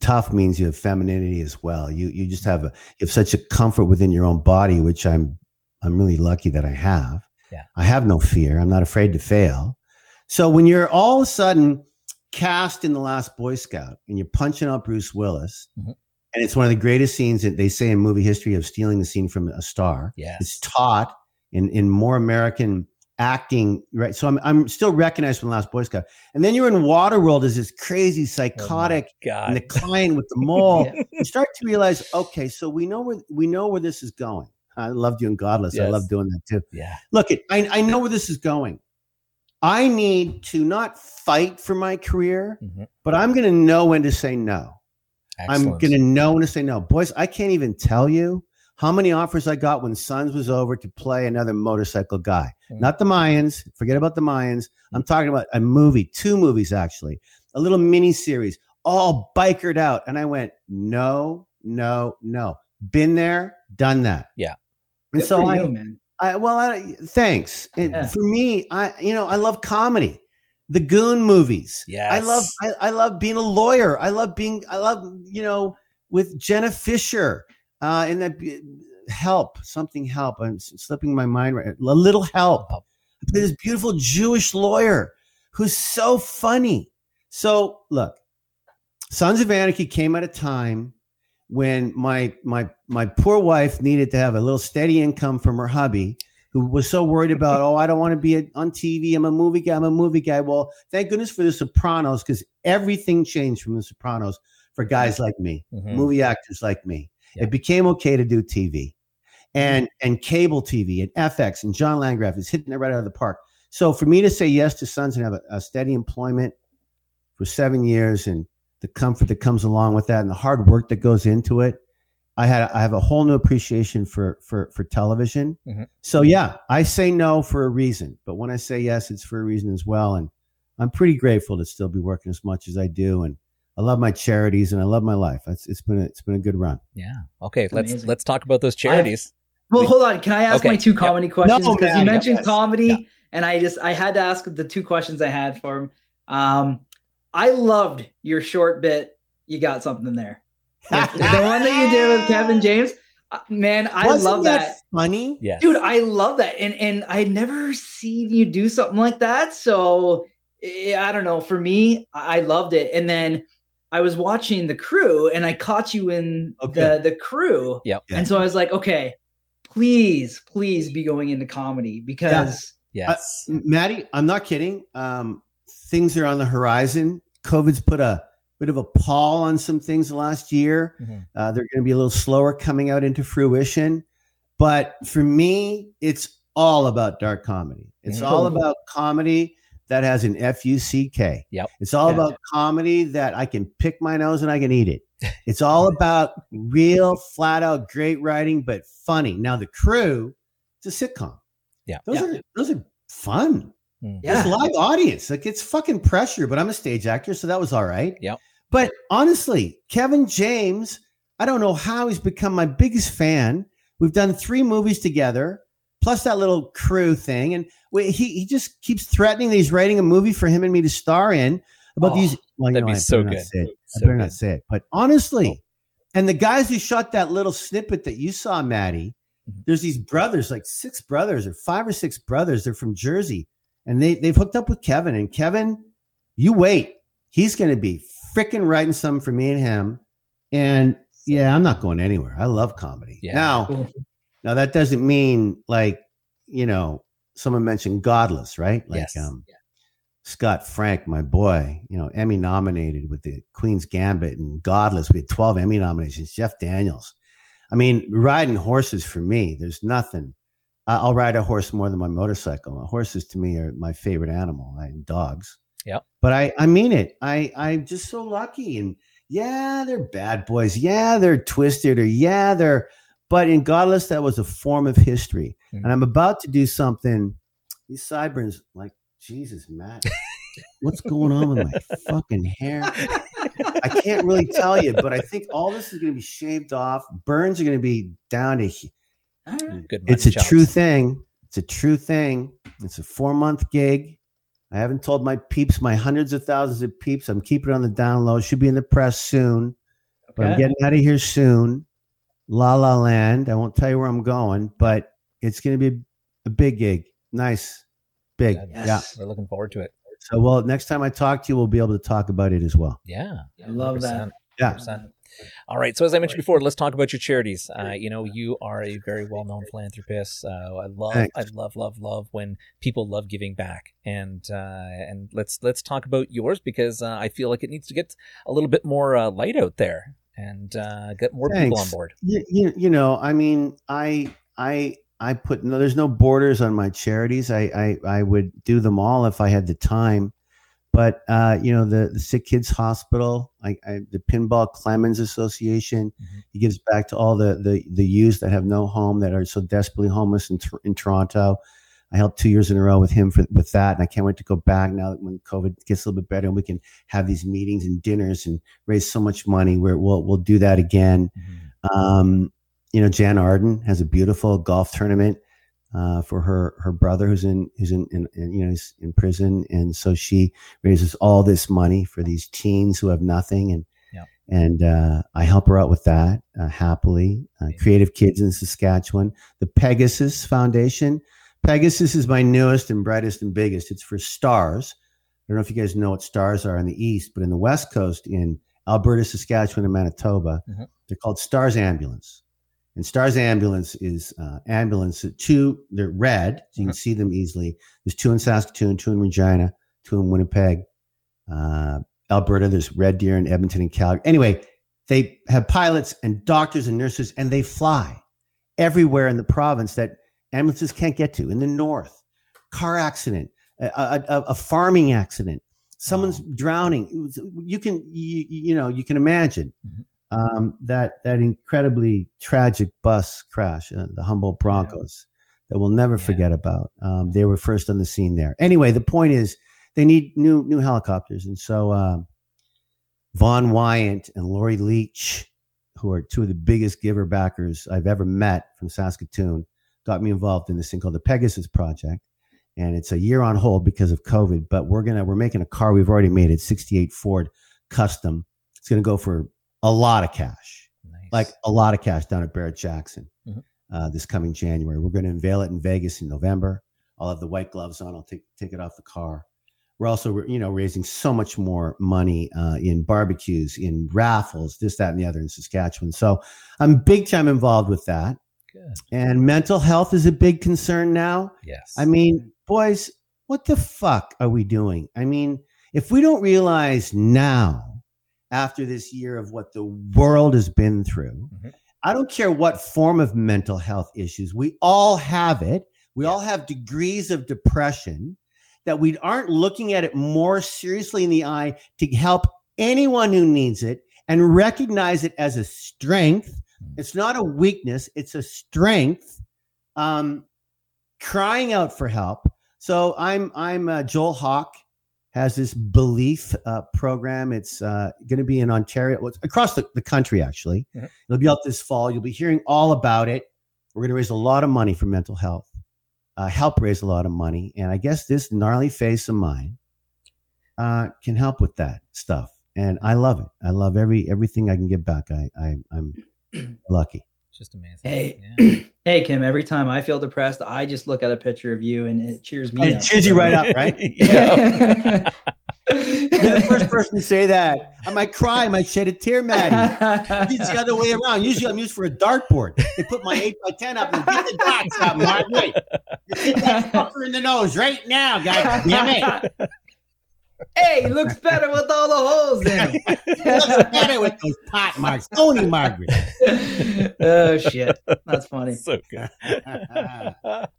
tough means you have femininity as well. You you just have a you have such a comfort within your own body, which I'm I'm really lucky that I have. Yeah. I have no fear. I'm not afraid to fail. So when you're all of a sudden cast in the last Boy Scout and you're punching out Bruce Willis, Mhm. and it's one of the greatest scenes that they say in movie history of stealing the scene from a star. Yes. It's taught in in more American acting, right? So I'm I'm still recognized from the last Boy Scout. And then you're in Waterworld as this crazy, psychotic, God. and the client with the mole. Yeah. You start to realize, okay, so we know where we know where this is going. I loved you and Godless. I love doing that too. yeah. Look, it, I, I know where this is going. I need to not fight for my career, Mhm. but I'm going to know when to say no. I'm going to know when to say no. Boys, I can't even tell you how many offers I got when Sons was over to play another motorcycle guy. Mm. Not the Mayans. Forget about the Mayans. I'm talking about a movie, two movies actually, a little mini series, all bikered out. And I went, no, no, no. Been there, done that. Yeah. And Good so I, you, man. I well, I, thanks. And Yeah. For me, I you know I love comedy, the Goon movies. Yeah, I love I, I love being a lawyer. I love being I love you know with Jenna Fischer uh, in that Help something Help. I'm slipping my mind right. A little Help. Help. I play this beautiful Jewish lawyer who's so funny. So look, Sons of Anarchy came at a time when my my my poor wife needed to have a little steady income from her hubby who was so worried about oh i don't want to be a, on tv i'm a movie guy. I'm a movie guy. Well thank goodness for the sopranos because everything changed from the sopranos for guys like me Mhm. movie actors like me. Yeah. it became okay to do tv and and cable tv and fx and john landgraf is hitting it right out of the park. So for me to say yes to sons and have a, a steady employment for seven years and the comfort that comes along with that and the hard work that goes into it i had i have a whole new appreciation for for for television Mhm. so yeah i say no for a reason but when i say yes it's for a reason as well and i'm pretty grateful to still be working as much as i do and i love my charities and i love my life it's, it's been a, it's been a good run Yeah. Okay. Let's Amazing. let's talk about those charities. Well, hold on. Can I ask Okay. my two Yep. comedy questions? No, Because man. you mentioned Yes. comedy, Yeah. and I just I had to ask the two questions I had for him. Um, I loved your short bit. You got something there. the one that you did with Kevin James. uh, Man, I Wasn't love that. funny Yes. dude i love that and and i never seen you do something like that so eh, i don't know for me i I loved it and then i was watching the crew and i caught you in Okay. the the crew Yep. Yeah. and so i was like okay please please be going into comedy because Yes. Maddie, I'm not kidding. Um, things are on the horizon. COVID's put a bit of a pall on some things last year. Mhm. Uh, they're going to be a little slower coming out into fruition. But for me, it's all about dark comedy. It's Mhm. all about comedy that has an F U C K. Yep. It's all Yeah. about comedy that I can pick my nose and I can eat it. It's all about real, flat out great writing, but funny. Now, the crew, it's a sitcom. Yeah. Those Yeah. are those are fun. Mm. Yeah. It's live audience. Like it's fucking pressure, but I'm a stage actor, so that was all right. Yep. But honestly, Kevin James, I don't know how he's become my biggest fan. We've done three movies together, plus that little crew thing, and we, he he just keeps threatening that he's writing a movie for him and me to star in about Oh, these. Well, that'd know, be I so better not good. say it. I better good. not say it. But honestly, and the guys who shot that little snippet that you saw, Maddie, Mhm. there's these brothers, like six brothers or five or six brothers. They're from Jersey, and they they've hooked up with Kevin. And Kevin, you wait, he's going to be freaking writing something for me and him. And yeah, I'm not going anywhere. I love comedy. Yeah. Now, now that doesn't mean like, you know, someone mentioned Godless, right? Like Yes. um Scott Frank, my boy, you know, Emmy nominated with the Queen's Gambit and Godless. We had 12 Emmy nominations. Jeff Daniels. I mean, riding horses for me, there's nothing. I- I'll ride a horse more than my motorcycle. Horses to me are my favorite animal, and dogs. Yeah. But I, I mean it. I, I'm just so lucky. And yeah, they're bad boys. Yeah, they're twisted. Or yeah, they're. But in Godless, that was a form of history. Mhm. And I'm about to do something. These sideburns, like Jesus, Matt. What's going on with my fucking hair? I can't really tell you, but I think all this is going to be shaved off. Burns are going to be down to. He- Good. It's a mutton true thing. It's a true thing. It's a four month gig. I haven't told my peeps, my hundreds of thousands of peeps. I'm keeping it on the down low. Should be in the press soon, but I'm getting out of here soon. La La Land. I won't tell you where I'm going, but it's going to be a big gig. Nice, big. Good. Yeah. We're looking forward to it. So, well, next time I talk to you, we'll be able to talk about it as well. Yeah. I love that. 100%. Yeah. 100%. All right. So as I mentioned before, let's talk about your charities. Uh, you know, you are a very well-known philanthropist. Uh, I love, Thanks. I love, love, love when people love giving back. And uh, and let's let's talk about yours because uh, I feel like it needs to get a little bit more uh, light out there and uh, get more people on board. you, you, you know i mean i i i put no there's no borders on my charities i i, I would do them all if i had the time but uh you know the the sick kids hospital I, I the pinball clemons association Mhm. he gives back to all the the the youth that have no home that are so desperately homeless in, in toronto I helped two years in a row with him for, with that, and I can't wait to go back now that when COVID gets a little bit better and we can have these meetings and dinners and raise so much money. Where we'll we'll do that again. Um, you know, Jann Arden has a beautiful golf tournament uh, for her her brother who's in who's in, in, in you know he's in prison, and so she raises all this money for these teens who have nothing, and Yeah. and uh, I help her out with that uh, happily. Uh, Creative Kids in Saskatchewan, the Pegasus Foundation. Pegasus is my newest and brightest and biggest. It's for stars. I don't know if you guys know what stars are in the east, but in the west coast, in Alberta, Saskatchewan, and Manitoba, Mhm. they're called Stars Ambulance. And Stars Ambulance is uh, ambulance. Two, they're red, so you can see them easily. There's two in Saskatoon, two in Regina, two in Winnipeg, uh, Alberta. There's Red Deer in Edmonton and Calgary. Anyway, they have pilots and doctors and nurses, and they fly everywhere in the province that ambulances can't get to. In the north, car accident, a, a, a- farming accident, someone's drowning. You can, you, you know, you can imagine Mhm. Um, that that incredibly tragic bus crash, uh, the Humboldt Broncos, that we'll never Yeah. forget about. Um, they were first on the scene there. Anyway, the point is they need new new helicopters, and so um, Vaughn Wyant and Lori Leach, who are two of the biggest giver backers I've ever met from Saskatoon, got me involved in this thing called the Pegasus Project. And it's a year on hold because of COVID, but we're gonna we're making a car we've already made it, 68 Ford custom. It's gonna go for a lot of cash, Nice. like a lot of cash down at Barrett Jackson Mhm. uh, this coming January. We're gonna unveil it in Vegas in November. I'll have the white gloves on. I'll take take it off the car. We're also, you know, raising so much more money uh, in barbecues, in raffles, this, that, and the other in Saskatchewan. So I'm big time involved with that. good. And mental health is a big concern now. Yes. I mean, boys, what the fuck are we doing? I mean, if we don't realize now, after this year of what the world has been through, Mhm. I don't care what form of mental health issues, we all have it. We all have degrees of depression that we aren't looking at it more seriously in the eye to help anyone who needs it and recognize it as a strength. It's not a weakness, it's a strength. Um, crying out for help. So I'm I'm uh, Joel Hawk has this belief uh, program. It's uh, going to be in Ontario, well, across the, the country actually. Mhm. It'll be out this fall. You'll be hearing all about it. We're going to raise a lot of money for mental health, uh, help raise a lot of money, and I guess this gnarly face of mine uh, can help with that stuff. And I love it. I love every everything I can give back. I, I I'm lucky. Just amazing. Hey, Yeah. hey, Kim. Every time I feel depressed, I just look at a picture of you, and it cheers me And up. it cheers you right up, right? yeah. You're the first person to say that. I might cry, I might shed a tear, Maddie. It's the other way around. Usually I'm used for a dartboard. They put my 8 by 10 up and get the dots out, Mark. Wait. Get that fucker in the nose right now, guys. Damn it. Hey, he looks better with all the holes in him. He looks better with those pot marks. Tony Margaret. oh shit, that's funny. so good.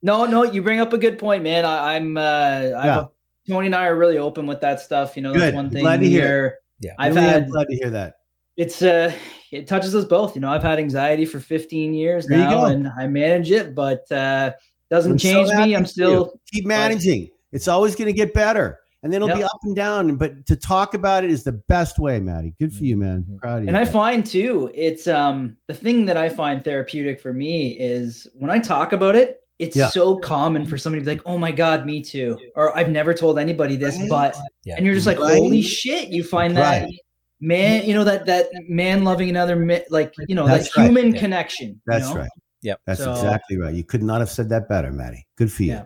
No, no, you bring up a good point, man. I, I'm, uh, I'm Yeah. Tony and I are really open with that stuff. You know, that's one thing. Glad to hear. where Yeah. I've Really, I'm had glad to hear that. it's uh it touches us both. You know, I've had anxiety for 15 years There now, and I manage it, but uh doesn't I'm change happy me. I'm still keep managing. It's always going to get better, and then it'll be up and down. But to talk about it is the best way, Maddie. Good for you, man. Mhm. Proud of you. And I find too, it's um the thing that I find therapeutic for me is when I talk about it, it's Yeah. so common for somebody to be like, "Oh my god, me too," or "I've never told anybody this," Right. but Yeah. and you're just like, Right. "Holy shit!" You find that man, you know that that man loving another, ma- like you know That's that human Yeah. connection. you That's know? right. Yep. That's So- exactly right. You could not have said that better, Maddie. Good for you.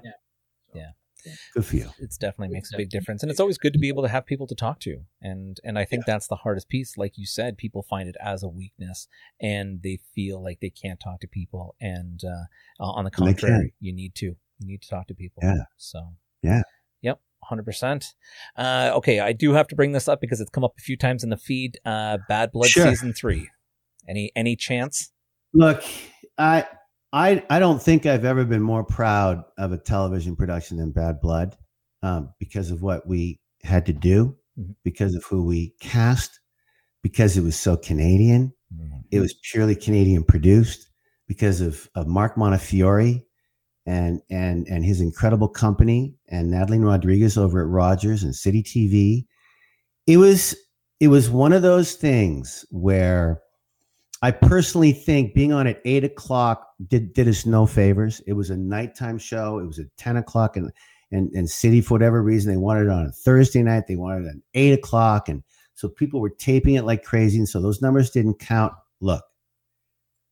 Yeah. Good for you. it's definitely makes a big difference. And it's always good to be able to have people to talk to. And and i think that's the hardest piece. Like you said people find it as a weakness and they feel like they can't talk to people. And uh, on the contrary you need to you need to talk to people. Yeah. so Yeah. yep 100% uh, okay i do have to bring this up because it's come up a few times in the feed. Uh, bad blood Sure. season three. Any any chance? Look, I I I don't think I've ever been more proud of a television production than Bad Blood, um, because of what we had to do, Mhm. because of who we cast, because it was so Canadian. It was purely Canadian produced because of, of Mark Montefiore and and and his incredible company and Natalie Rodriguez over at Rogers and City TV. It was it was one of those things where I personally think being on at eight o'clock did did us no favors. It was a nighttime show. It was at ten o'clock and and and City for whatever reason they wanted it on a Thursday night. They wanted it at eight o'clock and so people were taping it like crazy, and so those numbers didn't count. Look,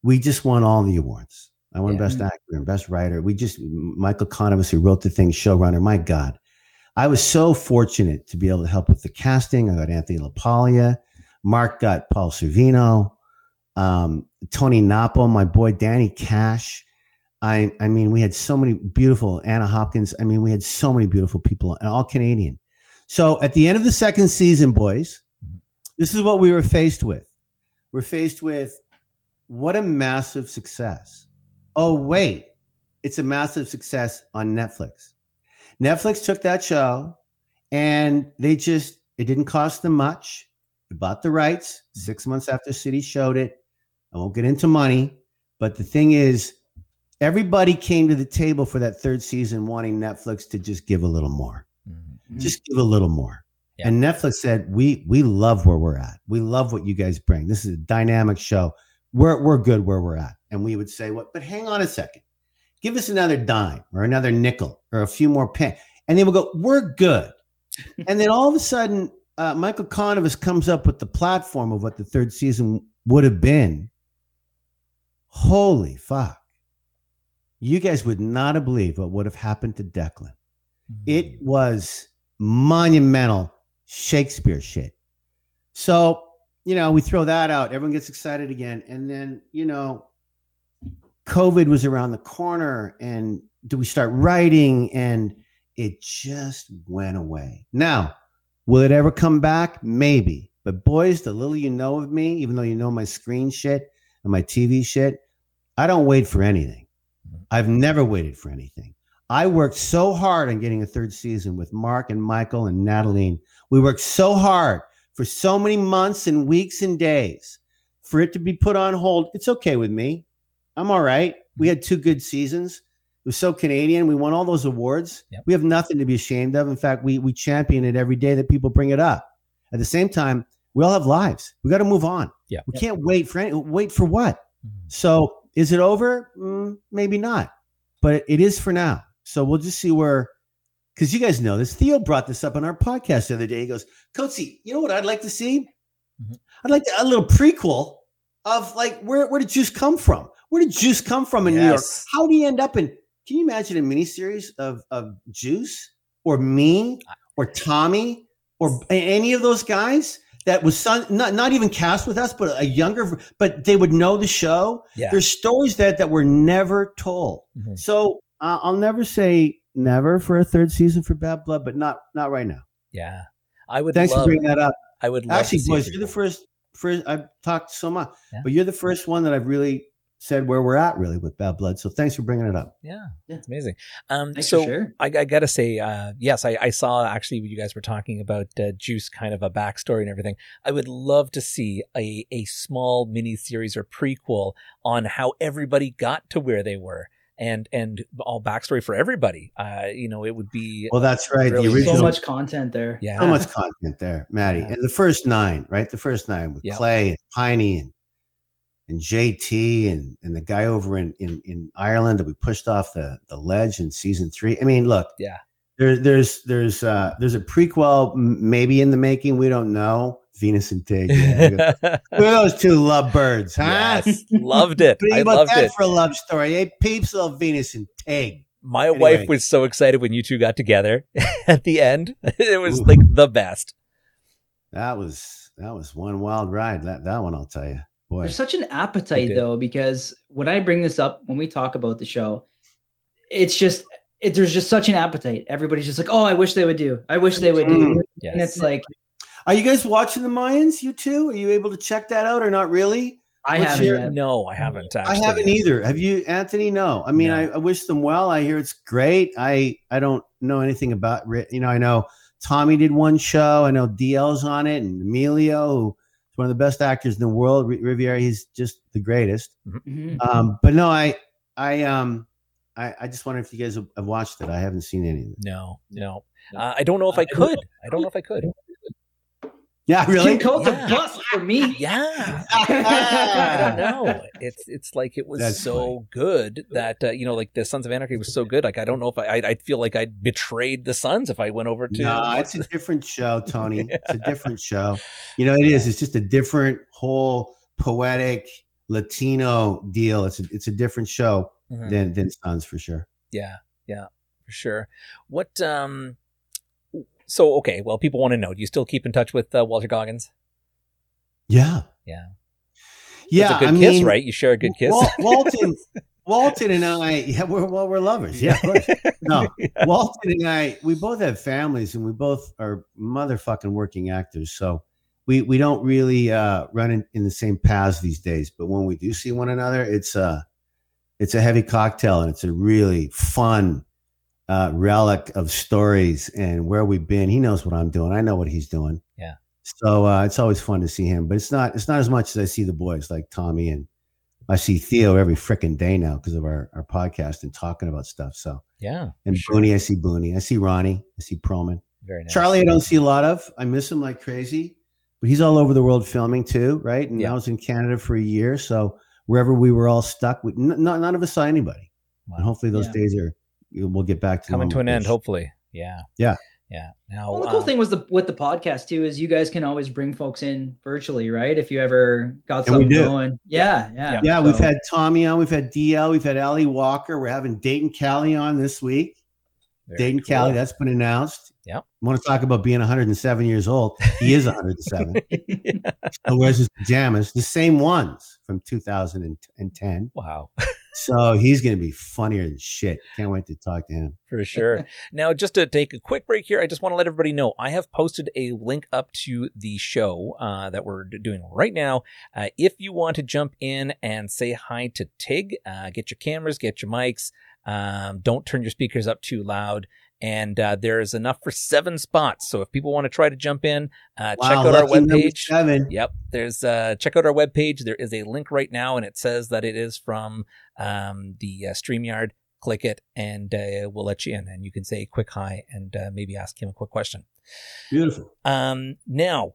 we just won all the awards. I won Yeah. Best Actor and Best Writer. We just Michael Konyves, who wrote the thing, showrunner. My God, I was so fortunate to be able to help with the casting. I got Anthony LaPaglia. Mark got Paul Sorvino. Um, Tony Nappo, my boy Danny Cash. I I mean, we had so many beautiful Anna Hopkins. I mean, we had so many beautiful people, and all Canadian. So at the end of the second season, boys, this is what we were faced with. We're faced with what a massive success. Oh, wait, it's a massive success on Netflix. Netflix took that show and they just, it didn't cost them much. They bought the rights six months after City showed it. I won't get into money, but the thing is, everybody came to the table for that third season wanting Netflix to just give a little more Mhm. just give a little more. Yeah. And Netflix said, "We we love where we're at. We love what you guys bring. This is a dynamic show. We're we're good where we're at." And we would say, "What? But hang on a second. Give us another dime or another nickel or a few more pen." And they would go, "We're good." and then all of a sudden, uh, Michael Konyves comes up with the platform of what the third season would have been. Holy fuck! You guys would not have believed what would have happened to Declan. It mm. was monumental Shakespeare shit. So, you know, we throw that out, everyone gets excited again. And then, you know, COVID was around the corner. And do we start writing? And it just went away. Now, will it ever come back? Maybe. But boys, the little you know of me, even though you know my screen shit and my TV shit, I don't wait for anything. I've never waited for anything. I worked so hard on getting a third season with Mark and Michael and Natalie. We worked so hard for so many months and weeks and days for it to be put on hold. It's okay with me. I'm all right. We had two good seasons. It was so Canadian. We won all those awards. Yep. We have nothing to be ashamed of. In fact, we we champion it every day that people bring it up. At the same time, we all have lives. We got to move on. Yeah. We can't wait for any, wait for what? Mhm. So is it over? Mm, maybe not, but it is for now. So we'll just see where, because you guys know this. Theo brought this up on our podcast the other day. He goes, Coatsy, you know what I'd like to see? Mhm. I'd like to, a little prequel of like where where did Juice come from? Where did Juice come from in New York? How do you end up in? Can you imagine a miniseries of of Juice or me or Tommy or any of those guys that was son, not not even cast with us, but a younger, but they would know the show. Yeah. There's stories that that were never told. Mhm. So uh, I'll never say never for a third season for Bad Blood, but not not right now. Yeah. I would Thanks love, for bringing that up. I would love Actually, to see boys, you're the first. First, I've talked so much, Yeah. but you're the first one that I've really said where we're at really with Bad Blood. So thanks for bringing it up. Yeah, Yeah. it's amazing. Um, Thanks so for sure. I, I gotta say, uh, yes, I, I saw actually you guys were talking about uh, Juice, kind of a backstory and everything. I would love to see a a small mini series or prequel on how everybody got to where they were, and and all backstory for everybody. Uh, you know, it would be Well, that's right. Really the original, So much content there. yeah, so much content there, Maddie. Yeah. And the first nine, right? The first nine with Yeah. Clay and Piney and and JT and and the guy over in in, in Ireland that we pushed off the the ledge in season three. I mean, look, Yeah. There, there's there's uh there's a prequel maybe in the making. We don't know. Venus and Tig. Yeah. Who those two love birds, huh? yes, loved it. I loved that it. for a love story? Hey, peeps love Venus and Tig. My Anyway. wife was so excited when you two got together at the end. It was Ooh. like the best. That was that was one wild ride. That that one, I'll tell you, boy. There's such an appetite though, because when I bring this up, when we talk about the show, it's just it, there's just such an appetite. Everybody's just like, oh, I wish they would do. I wish they would do. Mm. And it's like Are you guys watching the Mayans? You two? Are you able to check that out or not really? I What's haven't your- No, I haven't. I haven't either. Have you, Anthony? No. I mean, No. I, I wish them well. I hear it's great. I I don't know anything about. You know, I know Tommy did one show. I know DL's on it, and Emilio, who is one of the best actors in the world. Ri- Riviera, he's just the greatest. Mhm. Um, but no, I I um I, I just wonder if you guys have, have watched it. I haven't seen any of it. No, no. Uh, I don't know if I could. I don't know if I could. Yeah, really. King Cole's Yeah. a bust for me. Yeah. I don't know. It's it's like it was That's so funny. good that uh, you know, like the Sons of Anarchy was so good. Like I don't know if I I'd, I'd feel like I'd betrayed the Sons if I went over to. No, it's a different show, Tony. It's a different show. You know, it is. It's just a different whole poetic Latino deal. It's a, it's a different show Mhm. than than Sons for sure. Yeah, yeah, for sure. What um. So okay, well, people want to know. Do you still keep in touch with uh, Walton Goggins? Yeah, Yeah, yeah. it's a good I kiss, mean, right? You share a good kiss. Wal- Walton, Walton and I, yeah, we're well, we're lovers. Yeah. No, Walton and I, we both have families, and we both are motherfucking working actors. So we we don't really uh, run in, in the same paths these days. But when we do see one another, it's a it's a heavy cocktail, and it's a really fun uh, relic of stories and where we've been. He knows what I'm doing. I know what he's doing. Yeah. So uh, it's always fun to see him, but it's not it's not as much as I see the boys like Tommy and I see Theo every freaking day now because of our, our podcast and talking about stuff. So yeah, and sure. Booney, I see Booney. I see Ronnie. I see Perlman. very nice. Charlie, I don't see a lot of. I miss him like crazy, but he's all over the world filming too, right? And Yeah. I was in Canada for a year, so wherever we were all stuck, we, n- none none of us saw anybody. Wow. And hopefully those Yeah. days are we'll get back to coming to an end. Hopefully, yeah, Yeah. yeah. Now, Well, the cool uh, thing was the with the podcast too is you guys can always bring folks in virtually, right? If you ever got something going. Yeah, yeah. Yeah, we've had Tommy on, we've had DL, we've had Ali Walker. We're having Dayton Callie on this week. very Dayton cool. Callie, that's been announced. Yep. Want to talk about being 107 years old? He is 107. Still wears his pajamas, the same ones from 2010. Wow. So he's going to be funnier than shit. Can't wait to talk to him. For sure. now, just to take a quick break here, I just want to let everybody know I have posted a link up to the show uh, that we're doing right now. Uh, if you want to jump in and say hi to Tig, uh, get your cameras, get your mics. Um, don't turn your speakers up too loud. And uh, there's enough for seven spots. So if people want to try to jump in, uh, check out our webpage. Seven. Yep. There's uh check out our webpage. There is a link right now and it says that it is from um the uh, StreamYard. Click it and uh, we'll let you in and you can say a quick hi and uh, maybe ask him a quick question. Beautiful. Um now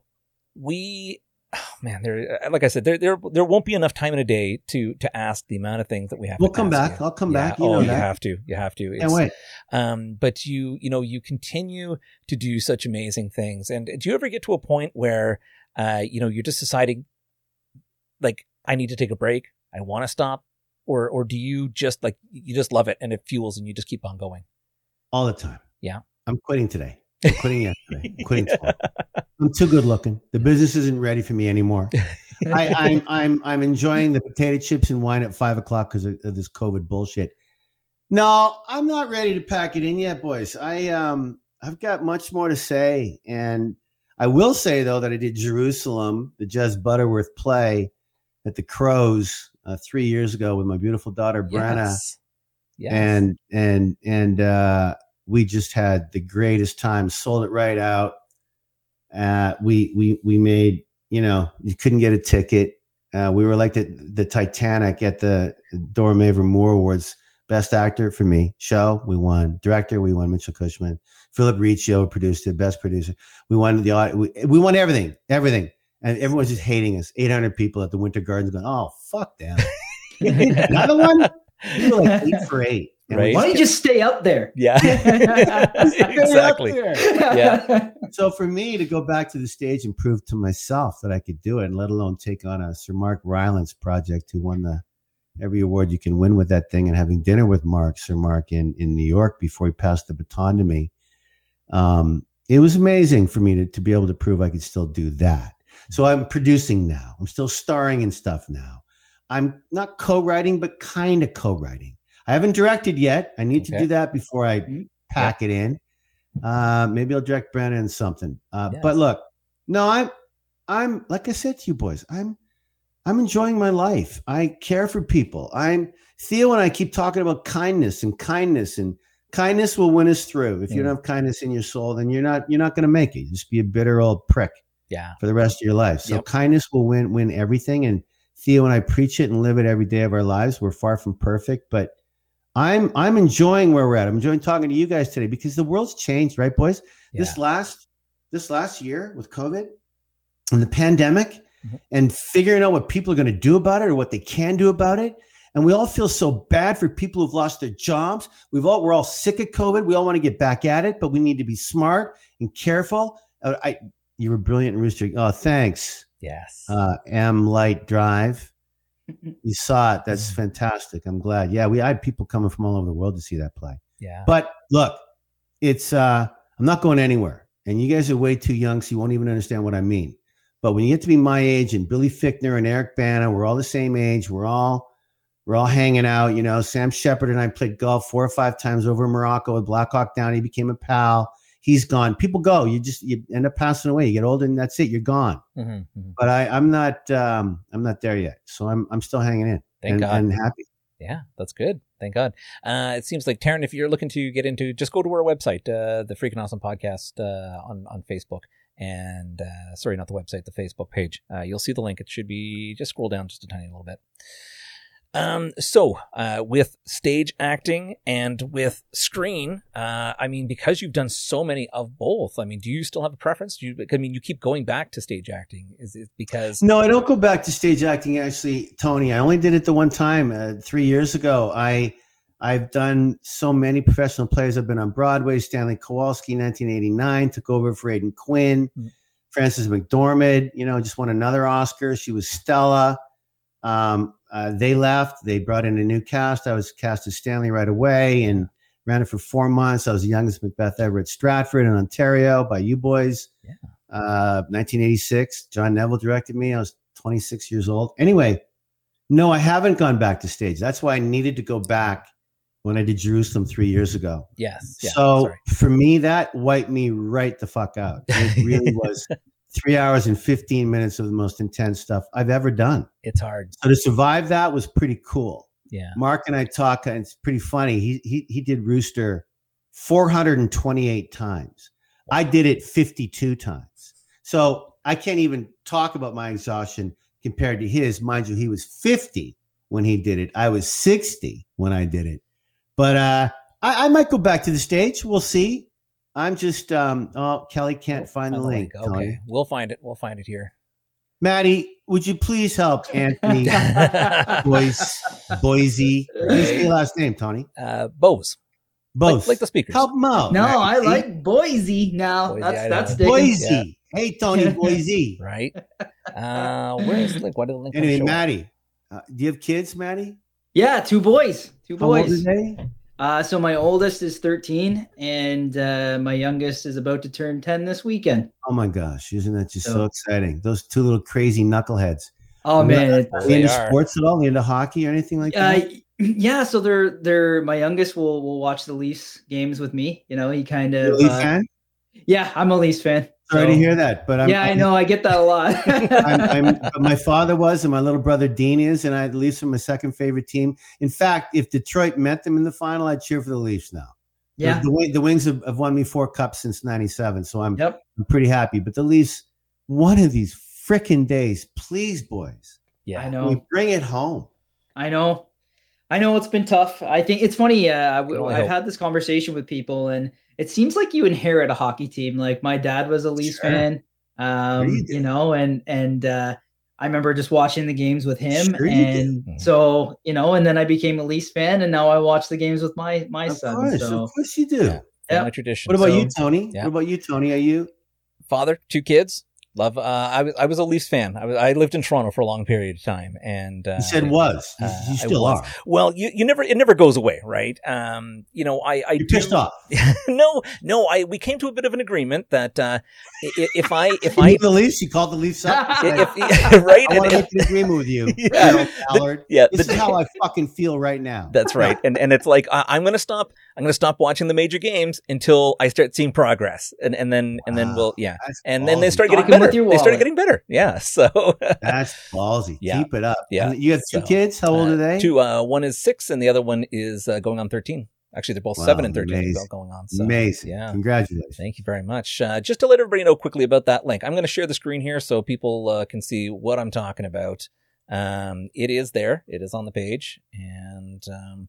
we oh man, there like I said there there there won't be enough time in a day to to ask the amount of things that we have We'll come back. you. I'll come Yeah. back. You oh, you that. have to. You have to. It's- wait. um, but you, you know, you continue to do such amazing things. And do you ever get to a point where, uh, you know, you're just deciding, like, I need to take a break. I want to stop, or or do you just like you just love it and it fuels and you just keep on going? All the time. Yeah. I'm quitting today. I'm quitting yesterday. I'm quitting tomorrow. I'm too good looking. The business isn't ready for me anymore. I, I'm I'm I'm enjoying the potato chips and wine at five o'clock because of, of this COVID bullshit. No, I'm not ready to pack it in yet, boys. I um I've got much more to say, and I will say though that I did Jerusalem, the Jez Butterworth play at the Crows uh, three years ago with my beautiful daughter Brenna, Yes. Yes. and and and uh, we just had the greatest time. Sold it right out. Uh, we we we made you know you couldn't get a ticket. Uh, we were like the the Titanic at the Dora Mavor Moore Awards. Best actor for me. Show we won. Director we won. Mitchell Cushman. Philip Riccio produced it. Best producer. We won the we, we won everything. Everything. And everyone's just hating us. 800 people at the Winter Gardens going, oh fuck them. Another one. We were like eight for eight. And we Right. Why don't you just stay up there? yeah. exactly. Yeah. so for me to go back to the stage and prove to myself that I could do it, and let alone take on a Sir Mark Rylance project, who won the every award you can win with that thing, and having dinner with Mark, Sir Mark in in New York before he passed the baton to me, um, it was amazing for me to to be able to prove I could still do that. So I'm producing now. I'm still starring in stuff now. I'm not co-writing, but kind of co-writing. I haven't directed yet. I need to do that before I Mhm. pack it in. Uh, maybe I'll direct Brandon something. Uh, Yes. But look, no, I'm, I'm like I said to you boys, I'm, I'm enjoying my life. I care for people. I'm Theo and I keep talking about kindness and kindness and kindness will win us through. If you Mm. don't have kindness in your soul, then you're not, you're not going to make it. You just be a bitter old prick Yeah. for the rest of your life. So Yep. kindness will win, win everything. And Theo and I preach it and live it every day of our lives. We're far from perfect, but I'm I'm enjoying where we're at. I'm enjoying talking to you guys today because the world's changed, right, boys? This last this last year with COVID and the pandemic Mhm. and figuring out what people are going to do about it or what they can do about it. And we all feel so bad for people who've lost their jobs. We've all we're all sick of COVID. We all want to get back at it, but we need to be smart and careful. Uh, I you were brilliant, Rooster. Oh, thanks. Yes. Uh, M Light Drive. You saw it. That's fantastic. I'm glad. Yeah, we I had people coming from all over the world to see that play. yeah. But look, it's uh I'm not going anywhere. And you guys are way too young, so you won't even understand what I mean. But when you get to be my age and Billy Fichtner and Eric Bana, we're all the same age. We're all we're all hanging out. You know, Sam Shepard and I played golf four or five times over in Morocco with Blackhawk Down. He became a pal. He's gone. People go. You just you end up passing away. You get older and that's it. You're gone. Mhm, mhm. But I, I'm not um I'm not there yet. So I'm I'm still hanging in Thank and, God. and happy. Yeah, that's good. Thank God. Uh, it seems like Taryn, if you're looking to get into, just go to our website, uh, the Freaking Awesome Podcast uh, on on Facebook, and uh, sorry, not the website, the Facebook page. Uh, you'll see the link. It should be just scroll down just a tiny little bit. Um, so uh, with stage acting and with screen, uh, I mean, because you've done so many of both, I mean, do you still have a preference? Do you? I mean, you keep going back to stage acting. Is it because? No, I don't go back to stage acting. Actually, Tony, I only did it the one time uh, three years ago. I I've done so many professional plays. I've been on Broadway. Stanley Kowalski, 1989, took over for Aidan Quinn. Mhm. Frances McDormand, you know, just won another Oscar. She was Stella. Um, uh, they left. They brought in a new cast. I was cast as Stanley right away and ran it for four months. I was the youngest Macbeth ever at Stratford in Ontario by you boys. Yeah. Uh, 1986. John Neville directed me. I was 26 years old. Anyway, no, I haven't gone back to stage. That's why I needed to go back when I did Jerusalem three years ago. Yes. Yeah, so sorry. for me, that wiped me right the fuck out. It really was three hours and 15 minutes of the most intense stuff I've ever done. it's hard. So to survive that was pretty cool. Yeah. Mark and I talk, and it's pretty funny. He he he did Rooster 428 times. I did it 52 times. So I can't even talk about my exhaustion compared to his. Mind you, he was 50 when he did it. I was 60 when I did it. But uh I, I might go back to the stage. We'll see. I'm just um oh Kelly can't find the link. Okay, Tony. we'll find it. We'll find it here. Maddie, would you please help Anthony Boise Boise? Please say your last name, Tony. uh, Bose, Both. like, like the speakers. Help him out. No, I like Boise now. Boise, that's that's sticking. Boise. Hey, Tony Boise. right? Uh, where's the link? Why did the link? Anyway. Maddie, uh, do you have kids, Maddie? Yeah, two boys. Two How old boys. Are they? Uh, so my oldest is 13, and uh, my youngest is about to turn 10 this weekend. Oh my gosh, isn't that just so, So- exciting? Those two little crazy knuckleheads. Oh man, it- Are They they into are. sports at all? They into hockey or anything like uh, that? yeah. So they're they're my youngest will will watch the Leafs games with me. You know, he kind You a of Leaf uh, fan? yeah. I'm a Leafs fan. Sorry so- to hear that, but I'm, yeah, I I'm- know. I get that a lot. I'm, I'm, my father was, and my little brother Dean is, and I the Leafs are my second favorite team. In fact, if Detroit met them in the final, I'd cheer for the Leafs now. Yeah. the, Wing- the Wings have, have won me four cups since '97, so I'm Yep. I'm pretty happy. But the Leafs, one of these freaking days, please, boys, Yeah. I I know. mean, bring it home. I know. I know it's been tough. I think it's funny. Uh, can only I've hope. had this conversation with people, and it seems like you inherit a hockey team. Like my dad was a Leafs Sure. fan, um, you you, know, and and uh, I remember just watching the games with him, Sure and Mhm. so you know, and then I became a Leafs fan, and now I watch the games with my my Of son. course, so of course you do. Yeah. Family tradition. What about So- you, Tony? Yeah. What about you, Tony? Are you? father, two kids. Love. Uh, I was I was a Leafs fan. I was, I lived in Toronto for a long period of time, and uh, You said was. You, uh, you still was. are. Well, you, you never it never goes away, right? Um, you know, I I You're do, pissed off. no, no. I we came to a bit of an agreement that uh, i- if I if You I the Leafs. You called the Leafs up. Said, if, right, I want to make an agreement with you. Yeah. Ballard. yeah, This the- is how I fucking feel right now. That's right, and and it's like I, I'm gonna stop. I'm gonna stop watching the major games until I start seeing progress, and and then and then we'll yeah, and then they start getting Talking better. They started getting better. Yeah, so That's ballsy. Yeah. Keep it up. Yeah. And you have two So, kids. How old uh, are they? two. Uh, one is six, and the other one is uh, going on thirteen. Actually, they're both Wow, seven and thirteen amazing. going on. So, Amazing. Yeah. Congratulations. Thank you very much. Uh, just to let everybody know quickly about that link, I'm going to share the screen here so people uh, can see what I'm talking about. Um, it is there. It is on the page, and um,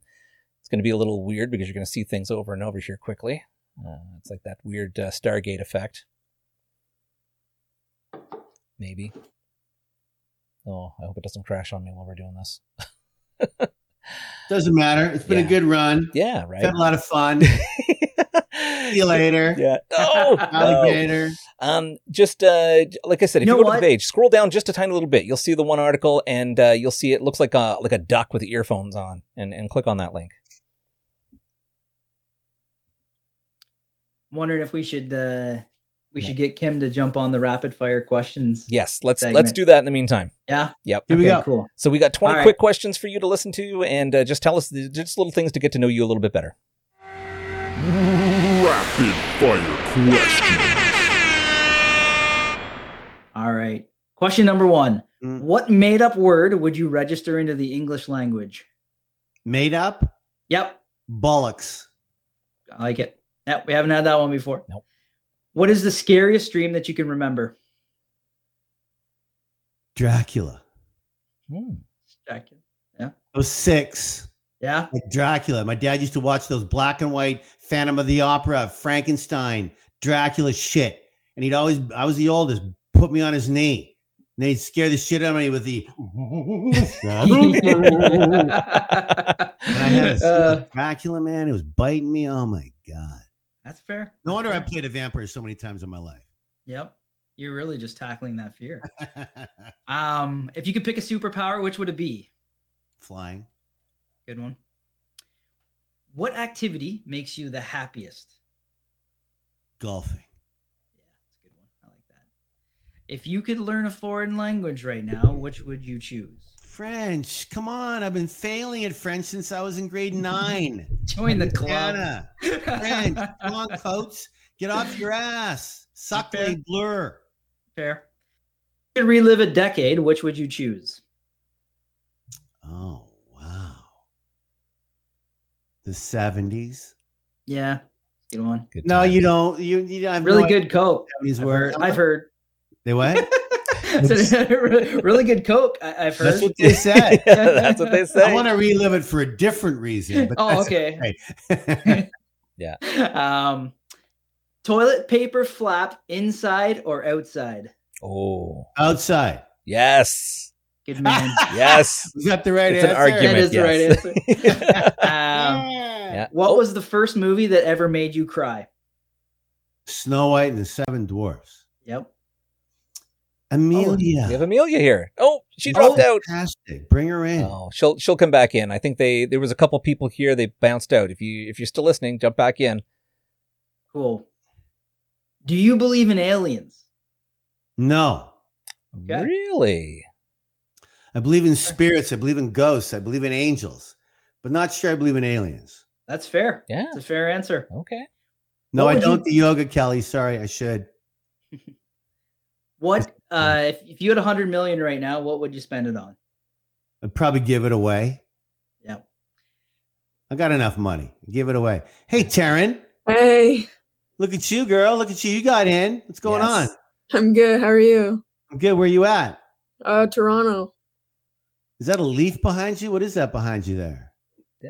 it's going to be a little weird because you're going to see things over and over here quickly. Uh, it's like that weird uh, Stargate effect. Maybe. Oh, I hope it doesn't crash on me while we're doing this. Doesn't matter. It's been Yeah. a good run. Yeah, right. Had a lot of fun. See you later. Yeah. Oh, no. Alligator. Um, just uh, like I said, if You you, know go to the page, scroll down just a tiny little bit, you'll see the one article, and uh, you'll see it looks like a like a duck with earphones on, and and click on that link. Wondering if we should uh, we should get Kim to jump on the rapid fire questions. Yes, let's Segment. let's do that in the meantime. Yeah. Yep. Here we Okay, go. Cool. So we got twenty All right. quick questions for you to listen to, and uh, just tell us the, just little things to get to know you a little bit better. Rapid fire question. All right. Question number one. Mm. What made up word would you register into the English language? Made up Yep. bollocks. I like it. Yep. We haven't had that one before. Nope. What is the scariest dream that you can remember? Dracula. Hmm. Dracula. Yeah. I was six. Yeah. Like Dracula. My dad used to watch those black and white Phantom of the Opera, Frankenstein, Dracula shit. And he'd always, I was the oldest, put me on his knee. And they'd scare the shit out of me with the. and I had a Uh, Dracula, man. It was biting me. Oh my God. That's fair. No wonder I played a vampire so many times in my life. Yep. You're really just tackling that fear. Um, if you could pick a superpower, which would it be? Flying. Good one. What activity makes you the happiest? Golfing. Yeah, that's a good one. I like that. If you could learn a foreign language right now, which would you choose? French. Come on. I've been failing at French since I was in grade nine. Join the club. Anna. French. Come on, coach. Get off your ass. Suckling blur. Fair. If you could relive a decade, which would you choose? Oh, wow. The 70s. Yeah, good one. Good No, you don't. You, you have Really no good Coke. idea what 70s I've were. heard. I've heard. They what? really good Coke. I, I've heard. That's what they said. That's what they say. I want to relive it for a different reason. But Oh, that's okay. yeah. um, toilet paper flap inside or outside? oh, Outside. yes, Good man. yes. Is that the right it's answer. an argument. That is the right yes. um, yeah. what Oh, was the first movie that ever made you cry? Snow White and the Seven Dwarfs. Yep. Amelia. Oh, we have Amelia here. Oh, she oh, dropped out. Fantastic. Bring her in. Oh, she'll she'll come back in. I think they there was a couple people here. They bounced out. If you if you're still listening, jump back in. Cool. Do you believe in aliens? No. Okay. Really? I believe in spirits. I believe in ghosts. I believe in angels, but not sure I believe in aliens. That's fair. Yeah. It's a fair answer. Okay. No, I don't you- do yoga, Kelly. Sorry, I should. What uh if, if you had a hundred million right now, what would you spend it on? I'd probably give it away. Yeah. I got enough money. Give it away. Hey, Taryn, Hey, look at you, girl. Look at you. You got in. What's going Yes. on? I'm good. How are you? I'm good. Where are you at? Uh, Toronto. Is that a leaf behind you? What is that behind you there? Yeah.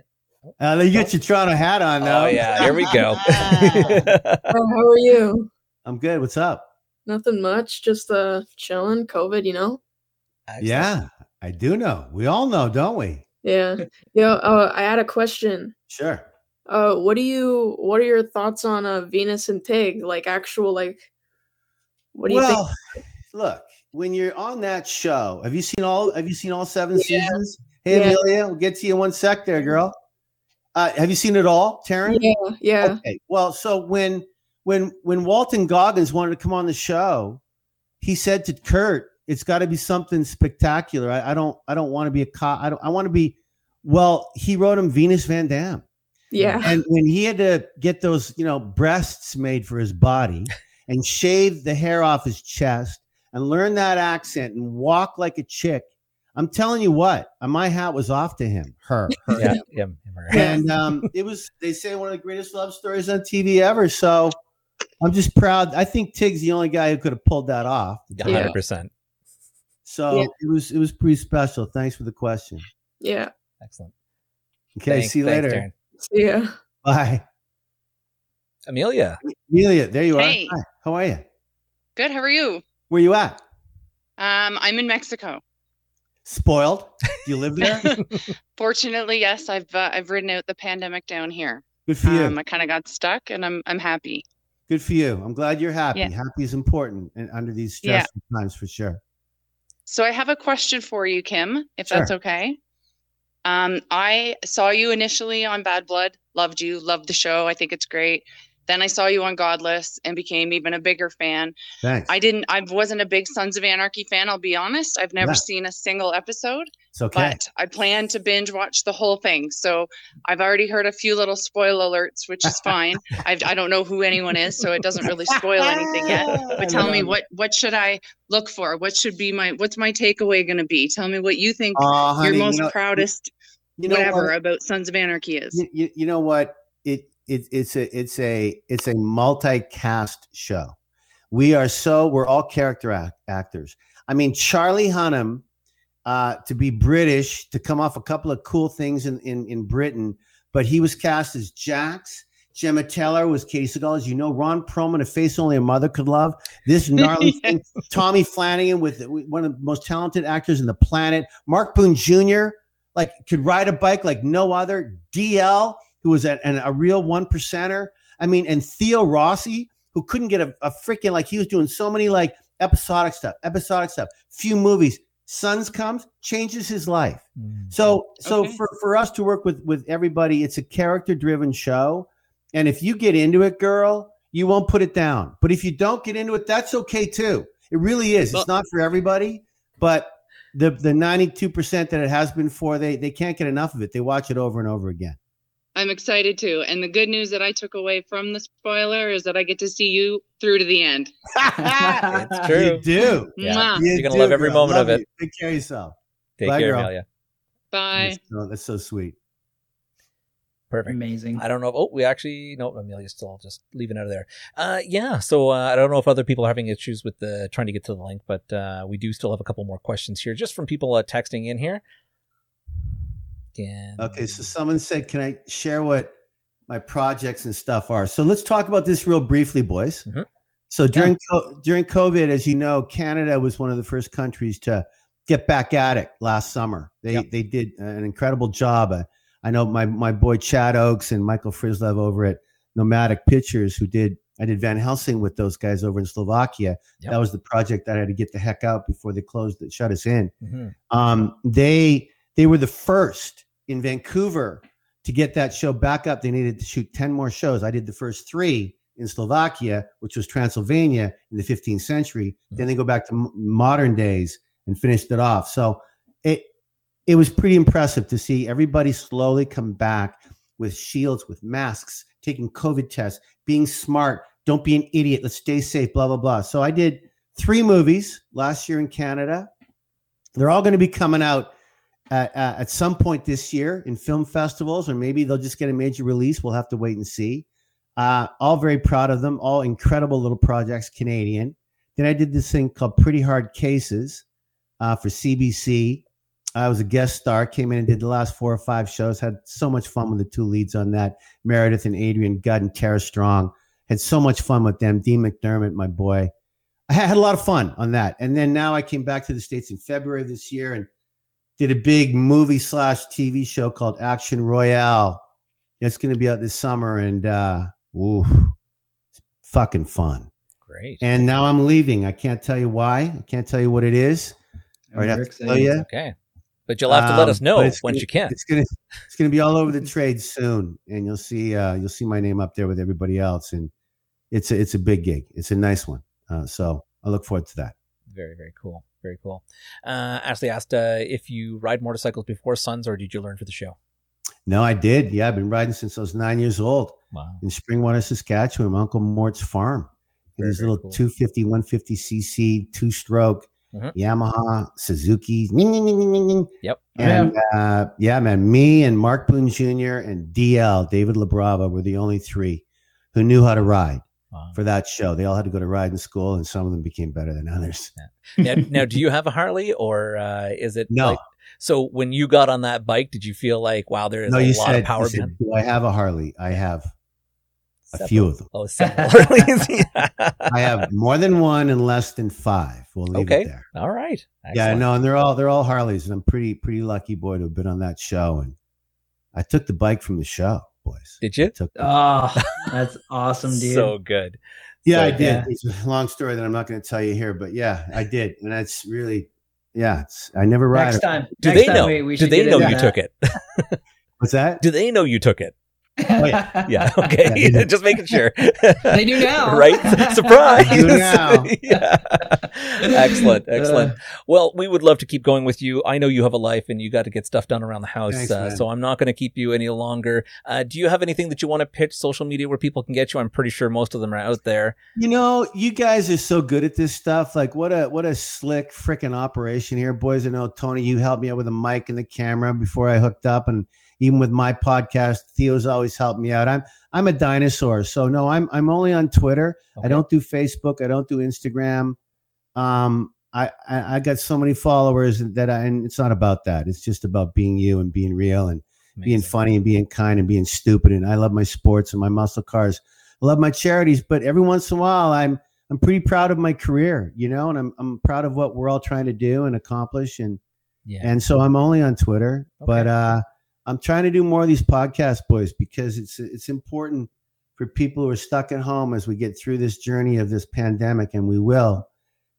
Uh, you got your Toronto hat on, though. Oh yeah, here we go. Uh, how are you? I'm good. What's up? Nothing much. Just uh, chilling. COVID, you know. Excellent. Yeah, I do know. We all know, don't we? Yeah. Yo, uh, I had a question. Sure. Uh, what do you? What are your thoughts on uh Venus and Tig? Like actual like. What do you think? well, look, when you're on that show, have you seen all? Have you seen all seven Yeah. seasons? Hey, Yeah. Amelia, we'll get to you in one sec, there, girl. Uh, have you seen it all, Taryn? Yeah, yeah, Okay. Well, so when when when Walton Goggins wanted to come on the show, he said to Kurt, "It's got to be something spectacular. I, I don't I don't want to be a cop. I don't I want to be." Well, he wrote him Venus Van Dam, yeah. and when he had to get those you know breasts made for his body and shave the hair off his chest and learn that accent and walk like a chick. I'm telling you what, my hat was off to him, her, her Yeah. Yeah. yeah. and um, it was they say one of the greatest love stories on TV ever. So I'm just proud. I think Tig's the only guy who could have pulled that off. Hundred percent. So Yeah. it was it was pretty special. Thanks for the question. yeah. Excellent. Okay, Thank- see you thanks, later. Darren. See ya. Bye, Amelia. Amelia. There you Hey. are. Hi. How are you? Good. How are you? Where are you at? Um, I'm in Mexico. Spoiled. Do you live there? Fortunately, yes, I've uh, I've ridden out the pandemic down here. Good for you. Um, I kind of got stuck, and I'm I'm happy. Good for you. I'm glad you're happy. Yeah. Happy is important and under these Yeah. stressful times for sure. So I have a question for you, Kim, if Sure. that's okay. Um, I saw you initially on Bad Blood, loved you, loved the show. I think it's great. Then I saw you on Godless and became even a bigger fan. Thanks. I didn't I wasn't a big Sons of Anarchy fan, I'll be honest. I've never Yeah. seen a single episode. Okay. but I plan to binge watch the whole thing. So I've already heard a few little spoil alerts, which is fine. I've, I don't know who anyone is, so it doesn't really spoil anything yet. But tell me what what should I look for? What should be my what's my takeaway going to be? Tell me what you think Oh, honey, your you most know- proudest you know whatever what? about Sons of Anarchy is. you, you, you know what it, it it's a it's a it's a multicast show we are so we're all character act, actors i mean charlie hunnam uh to be british to come off a couple of cool things in in, in britain but he was cast as jax Gemma Teller was Katey Sagal, as you know. Ron Perlman, a face only a mother could love. This gnarly Yeah. thing. Tommy Flanagan, with one of the most talented actors in the planet. Mark Boone Jr., like could ride a bike like no other. DL, who was at, and a real one percenter. I mean, and Theo Rossi, who couldn't get a, a freaking like he was doing so many like episodic stuff, episodic stuff, few movies. Sons comes, changes his life. Mm. So so Okay. for, for us to work with with everybody, it's a character driven show. And if you get into it, girl, you won't put it down. But if you don't get into it, that's okay too. It really is. Well- it's not for everybody, but the the 92% that it has been for, they they can't get enough of it. They watch it over and over again. I'm excited too. And the good news that I took away from the spoiler is that I get to see you through to the end. That's true. You do. Yeah. You You're gonna do, love every girl. moment of it. you. Take care of yourself. Take Bye, care, girl. Amelia. Bye. That's, oh, that's so sweet. Perfect. Amazing. I don't know. If, Oh, we actually no. Amelia's still just leaving out of there. Uh, yeah. So uh, I don't know if other people are having issues with the trying to get to the link, but uh, we do still have a couple more questions here, just from people uh, texting in here. Yeah. Okay, so someone said, "Can I share what my projects and stuff are?" So let's talk about this real briefly, boys. Mhm. So during co- during COVID, as you know, Canada was one of the first countries to get back at it last summer. They Yep. they did an incredible job. Uh, I know my my boy Chad Oakes and Michael Frislev over at Nomadic Pictures, who did I did Van Helsing with those guys over in Slovakia. Yep. That was the project that I had to get the heck out before they closed it, shut us in. Mhm. Um, they they were the first in Vancouver to get that show back up. They needed to shoot 10 more shows. I did the first three in Slovakia, which was Transylvania in the 15th century. Hmm. Then they go back to modern days and finished it off. So it it was pretty impressive to see everybody slowly come back with shields, with masks, taking COVID tests, being smart. Don't be an idiot. Let's stay safe. Blah blah blah. So I did three movies last year in Canada. They're all going to be coming out at, uh, at some point this year in film festivals, or maybe they'll just get a major release. We'll have to wait and see. Uh, all very proud of them. All incredible little projects, Canadian. Then I did this thing called Pretty Hard Cases uh, for CBC. I was a guest star, came in and did the last four or five shows. Had so much fun with the two leads on that Meredith and Adrian Gutt and Tara Strong. Had so much fun with them. Dean McDermott, my boy. I had a lot of fun on that. And then now I came back to the States in February of this year and did a big movie slash TV show called Action Royale. It's going to be out this summer and, uh, ooh, it's fucking fun. Great. And now I'm leaving. I can't tell you why. I can't tell you what it is. Or I'd have to tell you. Okay. But you'll have to let Um, us know but it's once gonna- you can. It's gonna it's gonna be all over the trade soon, and you'll see uh, you'll see my name up there with everybody else, and it's a it's a big gig. It's a nice one. Uh, so I look forward to that. Very, very cool. Very cool. Uh, Ashley asked uh, if you ride motorcycles before Sons or did you learn for the show? No, I did. Yeah, I've been riding since I was nine years old Wow. in Springwater, Saskatchewan, my Uncle Mort's farm. Very, These little cool. 250, 150 cc, two stroke Mhm. Yamaha, Suzuki. Yep. And uh, yeah, man, me and Mark Boone Jr. and DL, David LaBrava, were the only three who knew how to ride Wow. for that show. They all had to go to riding school, and some of them became better than others. now, now, do you have a Harley or uh, is it No. like- so when you got on that bike, did you feel like, wow, there is no, a lot said, of power said, do I have a Harley? I have a Several. few of them. Oh, several Harleys. I have more than one and less than five. We'll leave Okay. it there. All right. Yeah, Excellent. no, and they're all they're all Harleys, and I'm pretty pretty lucky boy to have been on that show. And I took the bike from the show, boys. Did you? Took Oh, that's awesome, dude. So good. yeah, so I did. yeah. It's a long story that I'm not going to tell you here, but yeah, I did, and that's really yeah. It's I never ride. next it. time. Do next they time know? We, we do they know into you took it? What's that? Do they know you took it? Oh, yeah. Yeah. Okay. Yeah. Just making sure. They do now. right? Surprise. They do now. yeah. Excellent. Excellent. Uh, Well, we would love to keep going with you. I know you have a life and you got to get stuff done around the house. Thanks, uh, so I'm not going to keep you any longer. Uh, do you have anything that you want to pitch social media where people can get you? I'm pretty sure most of them are out there. You know, you guys are so good at this stuff. Like, what a what a slick freaking operation here, boys. I know Tony, you helped me out with the mic and the camera before I hooked up, and even with my podcast, Theo's always helped me out. I'm I'm a dinosaur, so no, I'm I'm only on Twitter. Okay. I don't do Facebook. I don't do Instagram. Um, I, I I got so many followers that I and it's not about that. It's just about being you and being real and being funny and being kind and being stupid. And I love my sports and my muscle cars. I love my charities, but every once in a while, I'm I'm pretty proud of my career, you know, and I'm I'm proud of what we're all trying to do and accomplish. And Yeah. and so I'm only on Twitter, but uh, I'm trying to do more of these podcast boys because it's it's important for people who are stuck at home as we get through this journey of this pandemic, and we will.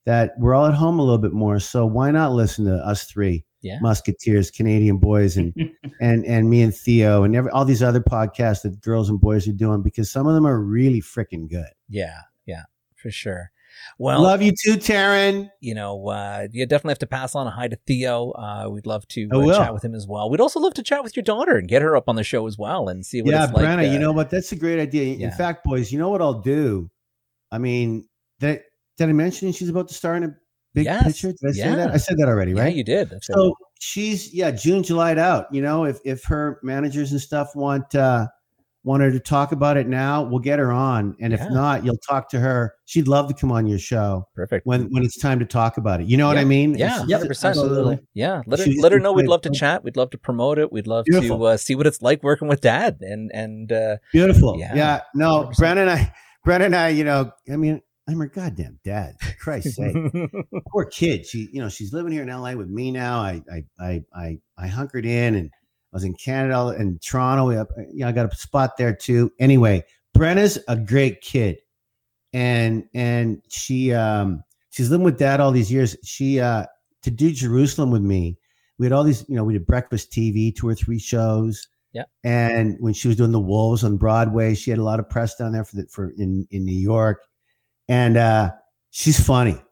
That we're all at home a little bit more, so why not listen to us three? Yeah. Musketeers, Canadian boys, and and and me and Theo and every, all these other podcasts that girls and boys are doing because some of them are really freaking good. Yeah. Yeah. For sure. Well, Love you too, Taryn. you know, uh, you definitely have to pass on a hi to Theo. Uh, we'd love to uh, chat with him as well. We'd also love to chat with your daughter and get her up on the show as well and see what Yeah, it's like. Brenna, you uh, know what? That's a great idea. In fact, boys, you know what I'll do? I mean, did I, did I mention she's about to star in a big Yes. picture? Did I say Yeah. that? I said that already, Yeah, right? you did. That's right. so she's yeah, June, July out. You know, if if her managers and stuff want uh want her to talk about it now, we'll get her on. And if Yeah. not, you'll talk to her. She'd love to come on your show Perfect. when when it's time to talk about it. You know what I mean? Yeah, 100%. absolutely. Yeah, let her let her know. We'd love to chat. We'd love to promote it. We'd love to uh, see what it's like working with Dad. And and uh, Beautiful. Yeah. Yeah. No, 100%. Brenna and I, Brenna and I, you know, I mean, I'm her goddamn dad. For Christ's sake. Poor kid. She, you know, she's living here in LA with me now. I, I, I, I, I hunkered in and I was in Canada and Toronto. We, up- you know, I got a spot there too. Anyway, Brenna's a great kid. and and she um she's living with dad all these years. She uh to do Jerusalem with me. We had all these, you know, we did breakfast TV, two or three shows. Yeah. And when she was doing the Wolves on Broadway, she had a lot of press down there for the for in in New York, and uh she's funny.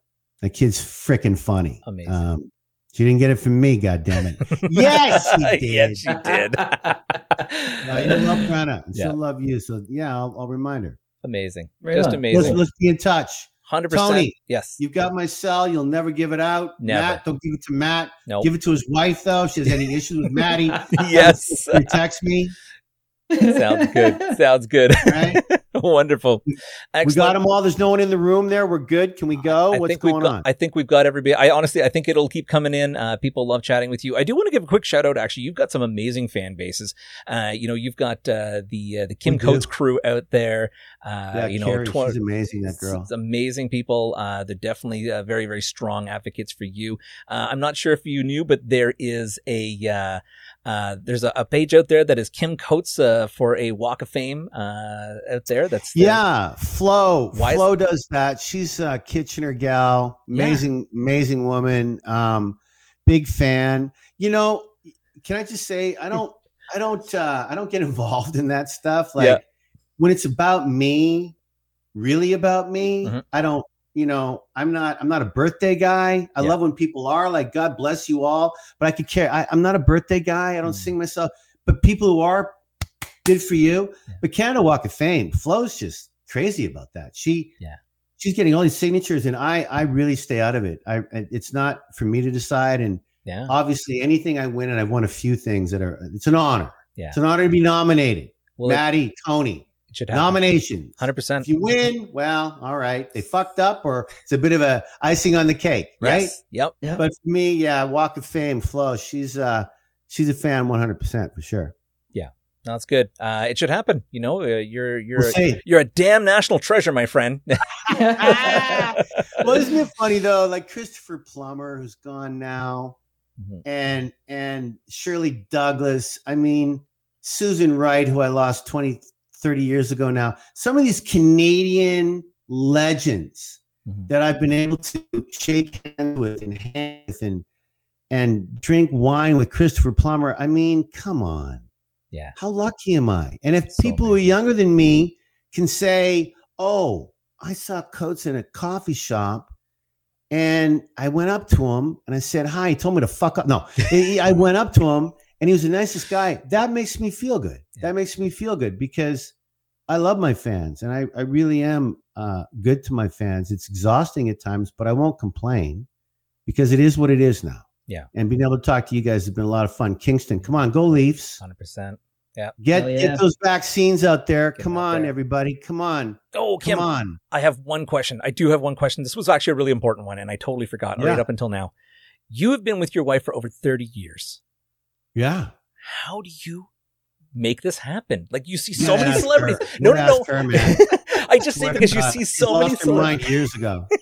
The kid's freaking funny. Amazing. Um, she didn't get it from me, God damn it. yes, she did. yes, she did. No, you love Yeah. she'll love you. So yeah, I'll, I'll remind her. amazing. Right Just on. amazing. Let's, let's be in touch. Hundred percent. Tony. Yes. You've got my cell. You'll never give it out. Never. Matt, don't give it to Matt. No. Give it to his wife though. If she has any issues with Maddie. yes. text me. Sounds good. Sounds good. Right? Wonderful. We got them all. There's no one in the room there. We're good. Can we go? I What's going got, on? I think we've got everybody. I honestly, I think it'll keep coming in. Uh, people love chatting with you. I do want to give a quick shout out. Actually, you've got some amazing fan bases. Uh, you know, you've got uh, the uh, the Kim. Coates crew out there. Uh, yeah, you know, Carrie, tw- she's amazing. That girl. It's amazing people. Uh, they're definitely uh, very, very strong advocates for you. Uh, I'm not sure if you knew, but there is a uh, there's a, a page out there that is Kim Coates uh, for a Walk of Fame uh, out there. That's Yeah, Flo. Why Flo does that. She's a Kitchener gal. Yeah. Amazing, amazing woman. Um, big fan. You know, can I just say I don't I don't uh I don't get involved in that stuff. Like Yeah. when it's about me, really about me, Mhm. I don't you know, I'm not I'm not a birthday guy. I Yeah. love when people are like, God bless you all, but I could care. I, I'm not a birthday guy. I don't Mm. sing myself. But people who are, good for you. Yeah. But Canada Walk of Fame, Flo's just crazy about that. She Yeah. she's getting all these signatures, and I I really stay out of it. I it's not for me to decide. And yeah, obviously, anything I win, and I've won a few things that are it's an honor. Yeah. It's an honor to be nominated. well, it, Maddie, Tony, it should happen. nominations. Hundred percent. If you win, well, all right. They fucked up, or it's a bit of a icing on the cake, right? Yep. Yeah. But for me, yeah, Walk of Fame, Flo, she's uh she's a fan 100 percent for sure. No, That's good. Uh, it should happen. You know, uh, you're you're We'll a, you're a damn national treasure, my friend. well, isn't it funny though? Like Christopher Plummer, who's gone now, Mhm. and and Shirley Douglas. I mean, Susan Wright, who I lost 20, 30 years ago now. Some of these Canadian legends Mhm. that I've been able to shake hands with and hang with and and drink wine with Christopher Plummer. I mean, come on. Yeah. How lucky am I? And if So people who are younger than me can say, "Oh, I saw Coates in a coffee shop." And I went up to him and I said, Hi. He told me to fuck up. No, I went up to him and he was the nicest guy. That makes me feel good. Yeah. That makes me feel good because I love my fans and I, I really am uh, good to my fans. It's exhausting at times, but I won't complain because it is what it is now. Yeah. And being able to talk to you guys has been a lot of fun. Kingston, come on, go Leafs. Hundred percent. Get yeah. get those vaccines out there. Get come out on, there. everybody. Come on. Oh, Come on. I have one question. I do have one question. This was actually a really important one, and I totally forgot yeah. right up until now. You have been with your wife for over thirty years. Yeah. How do you make this happen? Like you see so Yeah, many celebrities. her. No, no, her, no. I just say because you Uh, see so many lost her mind celebrities. years ago.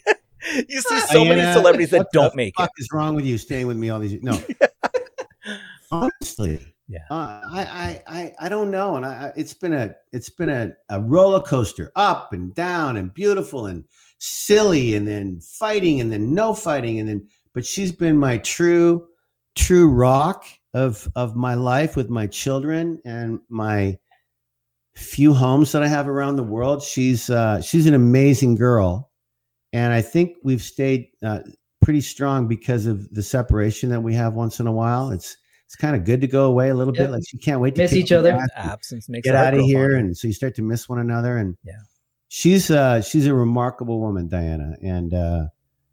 You see so many celebrities that don't make fuck it. is wrong with you staying with me all these years? No. Honestly. Yeah. Uh, I, I, I, I don't know. And I, I, it's been a, it's been a, a roller coaster up and down and beautiful and silly and then fighting and then no fighting. And then, but she's been my true, true rock of, of my life with my children and my few homes that I have around the world. She's, uh, she's an amazing girl. And I think we've stayed, uh, pretty strong because of the separation that we have once in a while. It's, it's kind of good to go away a little Yep. bit. Like you can't wait to Miss each other. Absence makes get out of here fonder. and so you start to miss one another and Yeah. she's uh she's a remarkable woman diana and uh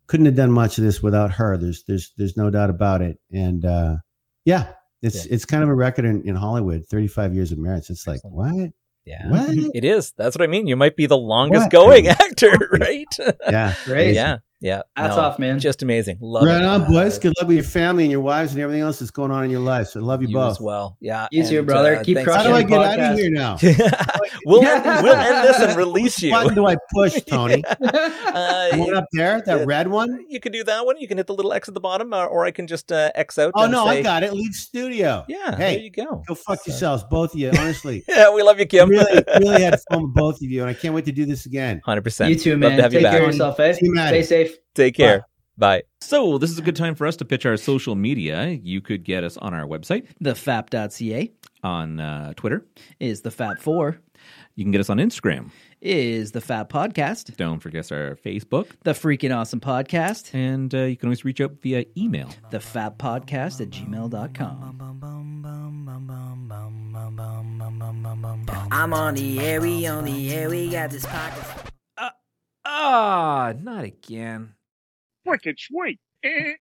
couldn't have done much of this without her there's there's there's no doubt about it and uh yeah it's Yeah. it's kind of a record in, in hollywood 35 years of marriage it's like Excellent. what yeah. what It is. That's what I mean. You might be the longest What? going actor, right? yeah Great. yeah. Yeah. Hats no, off, man. Just amazing. Love right it. on, boys. Good luck with your family and your wives and everything else that's going on in your life. So I love you, You both. as well. Yeah. You too, brother. uh, Keep thanks How do I the get out of here now? we'll, end, we'll end this and release you. What button do I push, Tony? Uh, The one up there, that Yeah. red one? you can do that one. You can hit the little X at the bottom, or, or I can just uh, X out. Oh no, say, I got it. Leave studio. Yeah, Hey, there you go. Go fuck yourselves, both of you. Honestly, Yeah, we love you, Kim. really, really had fun with both of you, and I can't wait to do this again. Hundred percent. You too, Love man. to have Take you care of yourself, eh? See you, Maddie. Stay safe. Take care. Bye. So, this is a good time for us to pitch our social media. You could get us on our website, Thefap.ca on uh, Twitter. is the Fap Four, You can get us on Instagram. is the Fap Podcast, Don't forget our Facebook. the Freaking Awesome Podcast, And uh, you can always reach out via email. the Fap Podcast at gmail.com. I'm on the air, we on the air, we got this podcast. Ah, not again. Wicked sweet.